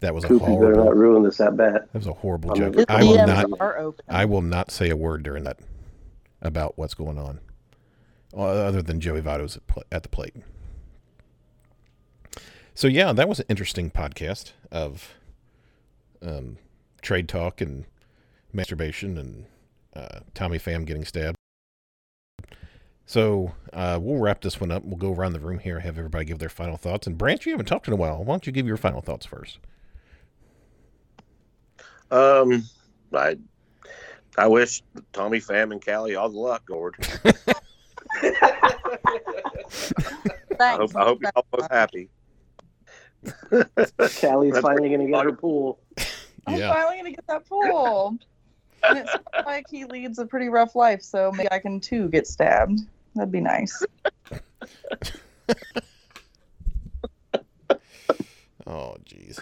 Speaker 1: That was a
Speaker 3: Coop, you better not
Speaker 1: horrible.
Speaker 3: ruin this at bat.
Speaker 1: That was a horrible
Speaker 3: I mean,
Speaker 1: joke. I will
Speaker 4: DMs
Speaker 1: not.
Speaker 4: are open.
Speaker 1: I will not say a word during that about what's going on, other than Joey Votto's at, pl- at the plate. So yeah, that was an interesting podcast of um, trade talk and masturbation and uh, Tommy Pham getting stabbed. So uh, we'll wrap this one up. We'll go around the room here, and have everybody give their final thoughts. And Branch, you haven't talked in a while. Why don't you give your final thoughts first?
Speaker 6: Um, I I wish Tommy Pham and Calli all the luck, Gord. I hope I hope you're all both happy. Calli's
Speaker 3: finally going to get her pool.
Speaker 4: I'm
Speaker 1: Yeah.
Speaker 4: finally gonna get that pool. and it sounds like he leads a pretty rough life, so maybe I can too get stabbed. That'd be nice.
Speaker 1: Oh, jeez.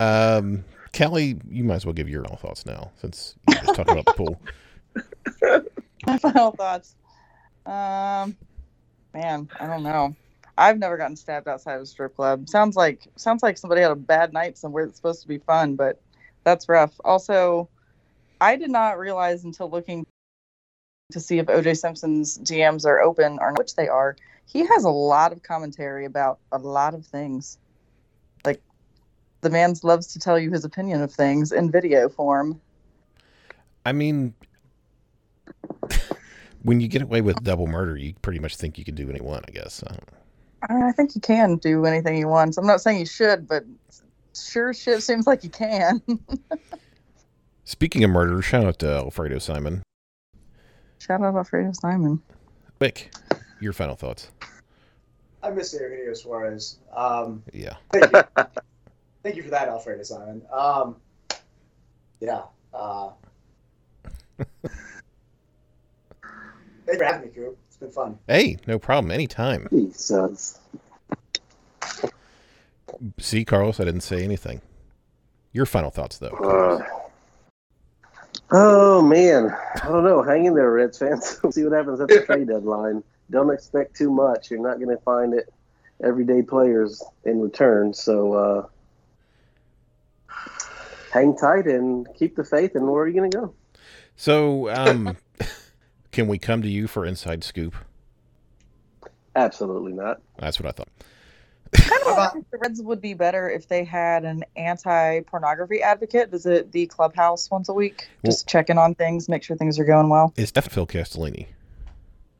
Speaker 1: Um, Kelly, you might as well give your final thoughts now, since you just talking about the pool.
Speaker 4: My final thoughts. Um, man, I don't know. I've never gotten stabbed outside of a strip club. Sounds like sounds like somebody had a bad night somewhere that's supposed to be fun, but that's rough. Also, I did not realize until looking to see if OJ Simpson's DMs are open or not, which they are. He has a lot of commentary about a lot of things. Like the man loves to tell you his opinion of things in video form.
Speaker 1: I mean, when you get away with double murder, you pretty much think you can do what you want, I guess. I don't-
Speaker 4: I, I think you can do anything you want. I'm not saying you should, but sure shit seems like you can.
Speaker 1: Speaking of murder, shout out to Alfredo Simon.
Speaker 4: Shout out Alfredo Simon.
Speaker 1: Wick, your final thoughts.
Speaker 5: I miss Eugenio Suarez. Um,
Speaker 1: Yeah.
Speaker 5: thank you. thank you for that, Alfredo Simon. Um, yeah. Uh, thanks for having me, Coop. It's been fun.
Speaker 1: Hey, no problem. Anytime.
Speaker 3: Jesus.
Speaker 1: See, Carlos, I didn't say anything. Your final thoughts, though.
Speaker 3: Uh, oh man, I don't know. Hang in there, Reds fans. See what happens at the trade deadline. Don't expect too much. You're not going to find it everyday players in return. So uh, hang tight and keep the faith. And where are you going to go?
Speaker 1: So, um, can we come to you for inside scoop?
Speaker 3: Absolutely not.
Speaker 1: That's what I thought.
Speaker 4: kind of wonder if the Reds would be better if they had an anti-pornography advocate visit the clubhouse once a week, just check in on things, make sure things are going well.
Speaker 1: It's definitely Phil Castellini.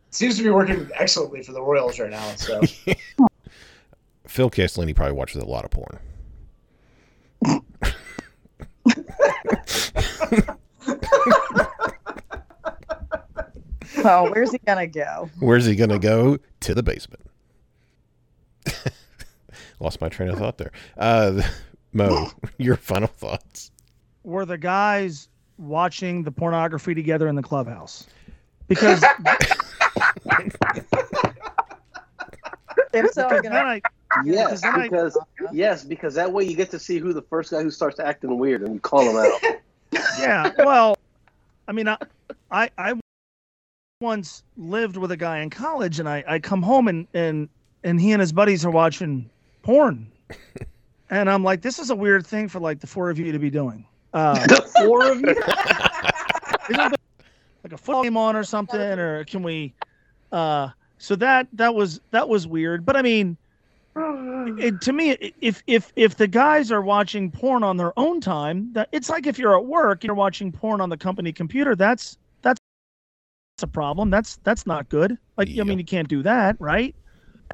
Speaker 5: Seems to be working excellently for the Royals right now. So
Speaker 1: Phil Castellini probably watches a lot of porn.
Speaker 4: Well, where's he gonna go?
Speaker 1: Where's he going to go? To the basement. Lost my train of thought there. Uh, Mo, your final thoughts.
Speaker 2: Were the guys watching the pornography together in the clubhouse? Because
Speaker 4: If so, I'm gonna
Speaker 2: I
Speaker 3: Yes,
Speaker 2: then I-
Speaker 3: because yes, because that way you get to see who the first guy who starts acting weird and you call him out.
Speaker 2: yeah. Well, I mean, I, I, I once lived with a guy in college, and I, I come home and and and he and his buddies are watching porn, and I'm like, this is a weird thing for like the four of you to be doing. Uh,
Speaker 3: the four of you.
Speaker 2: like a football game on or something, or can we? Uh, so that that was that was weird, but I mean. It, to me, if if if the guys are watching porn on their own time, that it's like if you're at work, you're watching porn on the company computer. That's a problem. That's that's not good. Like I mean, you can't do that, right?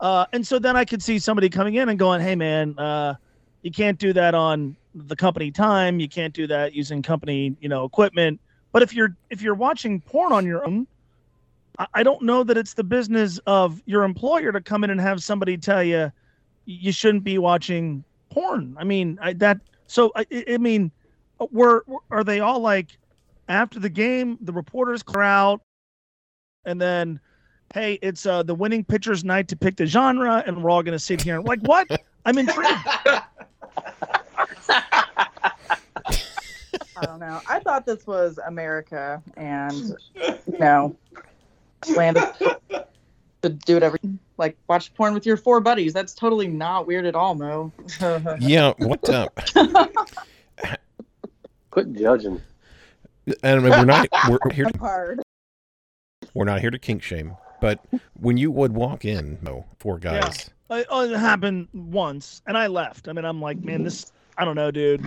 Speaker 2: Uh, and so then I could see somebody coming in and going, "Hey, man, uh, you can't do that on the company time. You can't do that using company, you know, equipment." But if you're if you're watching porn on your own, I, I don't know that it's the business of your employer to come in and have somebody tell you you shouldn't be watching porn. I mean, I, that so I, I mean, were are they all like after the game, the reporters clear out, and then, hey, it's uh the winning pitcher's night to pick the genre, and we're all gonna sit here and like what? I'm intrigued.
Speaker 4: I don't know. I thought this was America, and you know, land of- to do whatever. Like watch porn with your four buddies. That's totally not weird at all, Mo.
Speaker 1: Yeah, what? Uh,
Speaker 3: Quit judging.
Speaker 1: and we're not we're here. To,
Speaker 4: Hard.
Speaker 1: We're not here to kink shame. But when you would walk in, Mo, four guys.
Speaker 2: Uh, oh, it happened once, and I left. I mean, I'm like, man, this. I don't know, dude.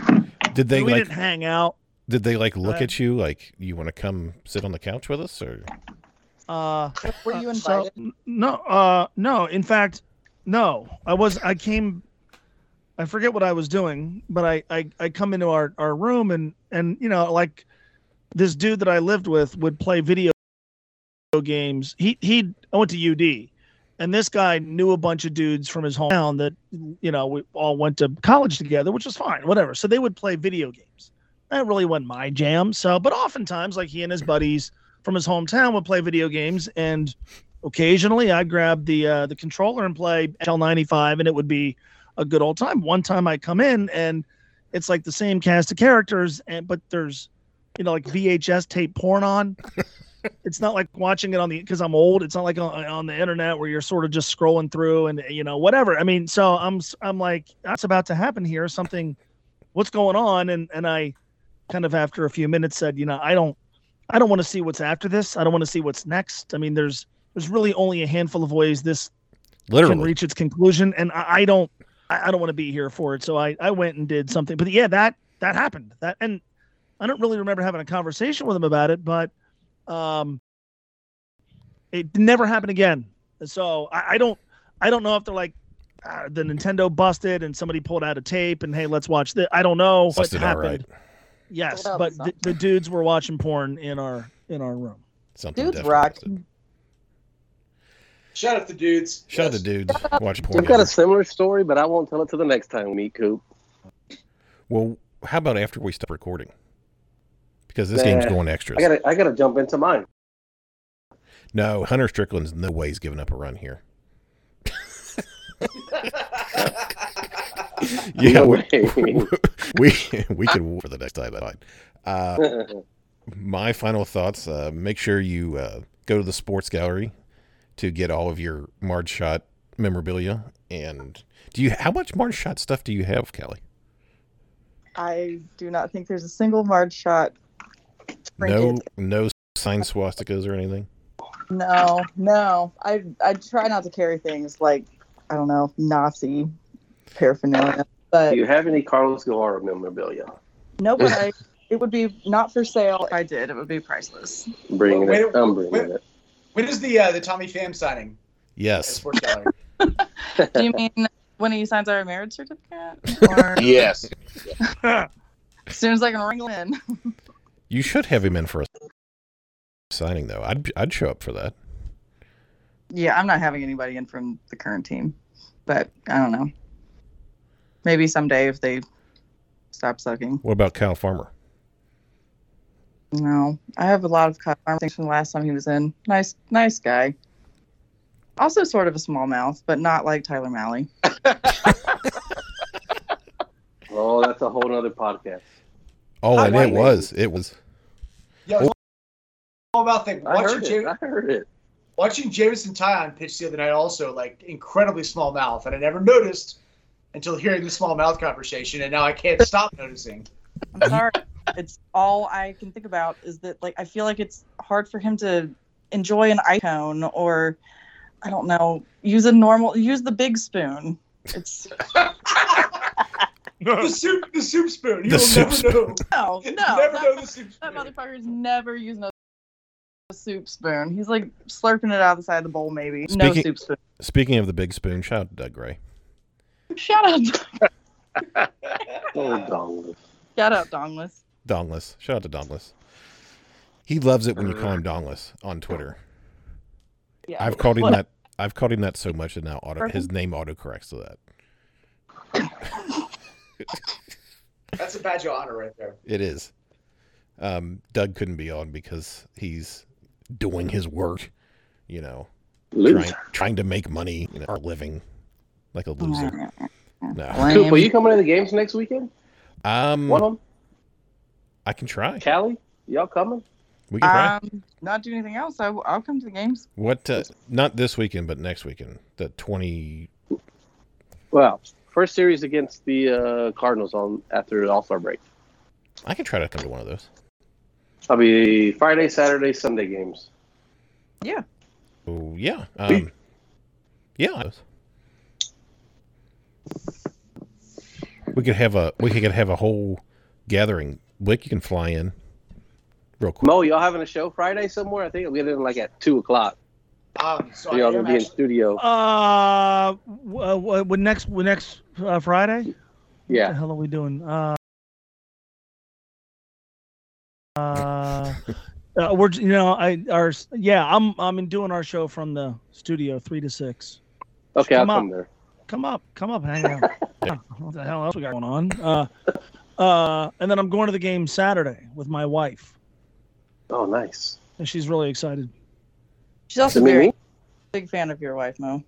Speaker 1: Did they
Speaker 2: we
Speaker 1: like?
Speaker 2: didn't hang out.
Speaker 1: Did they like look
Speaker 2: Uh,
Speaker 1: at you like you want to come sit on the couch with us, or?
Speaker 2: Uh,
Speaker 4: Were you
Speaker 2: Uh, so-
Speaker 4: invited?
Speaker 2: no, uh, no. In fact, no. I was. I came. I forget what I was doing, but I, I, I come into our, our room and and you know like this dude that I lived with would play video games. He he. I went to UD, and this guy knew a bunch of dudes from his hometown that you know we all went to college together, which was fine, whatever. So they would play video games. That really wasn't my jam. So, but oftentimes, like he and his buddies from his hometown would play video games, and occasionally I'd grab the uh, the controller and play NHL '95, and it would be a good old time. One time I come in and it's like the same cast of characters, and but there's, you know, like VHS tape porn on. It's not like watching it on the because I'm old. It's not like on, on the internet where you're sort of just scrolling through and you know whatever. I mean, so I'm I'm like that's about to happen here. Something, what's going on? And and I, kind of after a few minutes said, you know, I don't I don't want to see what's after this. I don't want to see what's next. I mean, there's there's really only a handful of ways this can reach its conclusion, and I, I don't I, I don't want to be here for it. So I I went and did something. But yeah, that that happened. That and I don't really remember having a conversation with him about it, but um, it never happened again. So I, I don't I don't know if they're like. Uh, the Nintendo busted and somebody pulled out a tape and hey, let's watch this. I don't know what
Speaker 1: Busted, all
Speaker 2: happened.
Speaker 1: right.
Speaker 2: Yes,
Speaker 4: Pulled out
Speaker 2: but the, the dudes were watching porn in our in our room.
Speaker 1: Something
Speaker 4: Dudes
Speaker 1: definitely
Speaker 4: rock.
Speaker 5: Shout out to dudes.
Speaker 1: Shout out to dudes watching porn.
Speaker 3: We've got a similar story, but I won't tell it to the next time we meet Coop.
Speaker 1: Well, how about after we stop recording? Because this game's going extras.
Speaker 3: I gotta, I gotta jump into mine.
Speaker 1: No, Hunter Strickland's no way he's giving up a run here. yeah,
Speaker 3: No
Speaker 1: we,
Speaker 3: way.
Speaker 1: we we could for the next time. That's fine. Uh, my final thoughts: uh, make sure you uh, go to the sports gallery to get all of your Marge Schott memorabilia. And do you? How much Marge Schott stuff do you have, Kelly?
Speaker 4: I do not think there's a single Marge Schott.
Speaker 1: No, no signed swastikas or anything.
Speaker 4: No, no. I I try not to carry things like I don't know Nazi paraphernalia, But Do
Speaker 3: you have any Carlos Guevara memorabilia?
Speaker 4: no. But I, it would be not for sale. If I did, it would be priceless.
Speaker 3: I'm bringing
Speaker 5: Wait,
Speaker 3: it. I'm bringing
Speaker 5: wait.
Speaker 3: it.
Speaker 5: When is the uh, the Tommy Pham signing
Speaker 1: Yes.
Speaker 4: Do you mean when he signs our marriage certificate, or
Speaker 6: Yes.
Speaker 4: as soon as I can wrangle in?
Speaker 1: You should have him in for a signing, though. I'd I'd show up for that.
Speaker 4: Yeah, I'm not having anybody in from the current team, but I don't know. Maybe someday if they stop sucking.
Speaker 1: What about Kyle Farmer?
Speaker 4: No, I have a lot of Kyle Farmer things from the last time he was in. Nice, nice guy. Also, sort of a small mouth, but not like Tyler Mahle.
Speaker 3: Oh, that's a whole other podcast.
Speaker 1: Oh,
Speaker 5: Hi,
Speaker 1: and it was. It was.
Speaker 5: Yeah, all about thing.
Speaker 3: I
Speaker 5: Watching
Speaker 3: heard
Speaker 5: Jam-
Speaker 3: it. I heard it.
Speaker 5: watching Jameson Taillon pitch the other night, also like incredibly small mouth, and I never noticed until hearing the small mouth conversation, and now I can't stop noticing.
Speaker 4: I'm sorry. it's all I can think about is that like I feel like it's hard for him to enjoy an icon or I don't know, use a normal use the big spoon. It's
Speaker 5: the soup, the soup spoon.
Speaker 1: The
Speaker 5: You'll
Speaker 1: soup
Speaker 5: never
Speaker 1: spoon.
Speaker 5: know.
Speaker 4: no, no.
Speaker 5: never
Speaker 4: that,
Speaker 5: know the soup
Speaker 4: that
Speaker 5: spoon.
Speaker 4: motherfucker's never using a soup spoon. He's like slurping it out of the side of the bowl maybe. no soup spoon.
Speaker 1: Speaking of the big spoon, shout out to Doug Gray.
Speaker 4: Shout out
Speaker 3: Oh, dong.
Speaker 4: shout out Dongless.
Speaker 1: Dongless. Shout out to Dongless. He loves it when you call him Dongless on Twitter.
Speaker 4: Yeah.
Speaker 1: I've called him
Speaker 4: What?
Speaker 1: that. I've called him that so much that now auto, his name autocorrects to that.
Speaker 5: That's a badge of honor right there.
Speaker 1: It is. Um, Doug couldn't be on because he's doing his work, you know, trying trying to make money, you know, or living like a loser. No.
Speaker 3: Coop, are you coming to the games next weekend?
Speaker 1: Um,
Speaker 3: One of them?
Speaker 1: I can try.
Speaker 3: Calli, Y'all coming?
Speaker 1: We can try.
Speaker 4: Um, not do anything else. I, I'll come to the games.
Speaker 1: What? Uh, not this weekend, but next weekend. The twenty.
Speaker 3: Well, first series against the uh, Cardinals on after the All Star break.
Speaker 1: I can try to come to one of those.
Speaker 3: I'll be Friday, Saturday, Sunday games. Yeah.
Speaker 1: Oh yeah. Um, yeah. We could have a we could have a whole gathering. Wick, you can fly in real quick.
Speaker 3: Mo, y'all having a show Friday somewhere? I think we get in like at two o'clock.
Speaker 5: Um, so
Speaker 3: y'all gonna
Speaker 5: am
Speaker 3: be in studio.
Speaker 2: Uh, w- uh, w- next w- next uh, Friday. Yeah. What the hell are we doing? Uh, uh, uh, we're you know I our yeah I'm I'm in doing our show from the studio three to six.
Speaker 3: Okay, I'll
Speaker 2: Come
Speaker 3: come there.
Speaker 2: Come up, come up, hang out. Yeah, what the hell else we got going on? Uh, uh, and then I'm going to the game Saturday with my wife,
Speaker 3: Oh, nice.
Speaker 2: and she's really excited.
Speaker 4: She's also
Speaker 3: To
Speaker 4: very big fan of your wife, Mo.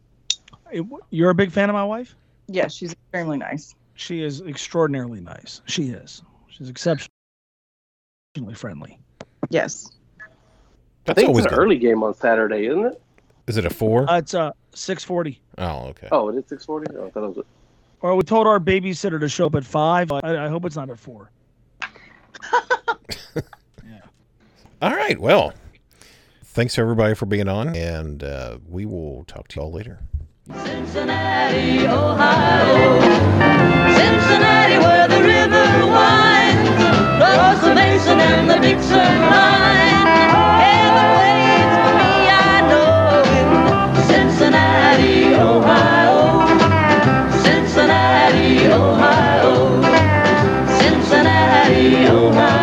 Speaker 2: You're a big fan of my wife?
Speaker 4: Yeah, she's extremely nice.
Speaker 2: she is extraordinarily nice. She is. She's exceptionally friendly.
Speaker 4: Yes.
Speaker 3: I think
Speaker 1: always
Speaker 3: it's an
Speaker 1: good.
Speaker 3: early game on Saturday, isn't it?
Speaker 1: Is it a four?
Speaker 2: Uh, it's uh six forty.
Speaker 1: oh, okay.
Speaker 3: Oh, it is six forty. Oh, I thought it was.
Speaker 2: Or we told our babysitter to show up at five. I, I hope it's not at four. yeah.
Speaker 1: All right. Well, Thanks everybody for being on, and uh, we will talk to y'all later.
Speaker 7: Cincinnati, Ohio. Cincinnati, where the river winds, across the Mason and the Dixon line. And the ways for me I know. Cincinnati, Ohio. Cincinnati, Ohio. Cincinnati, Ohio.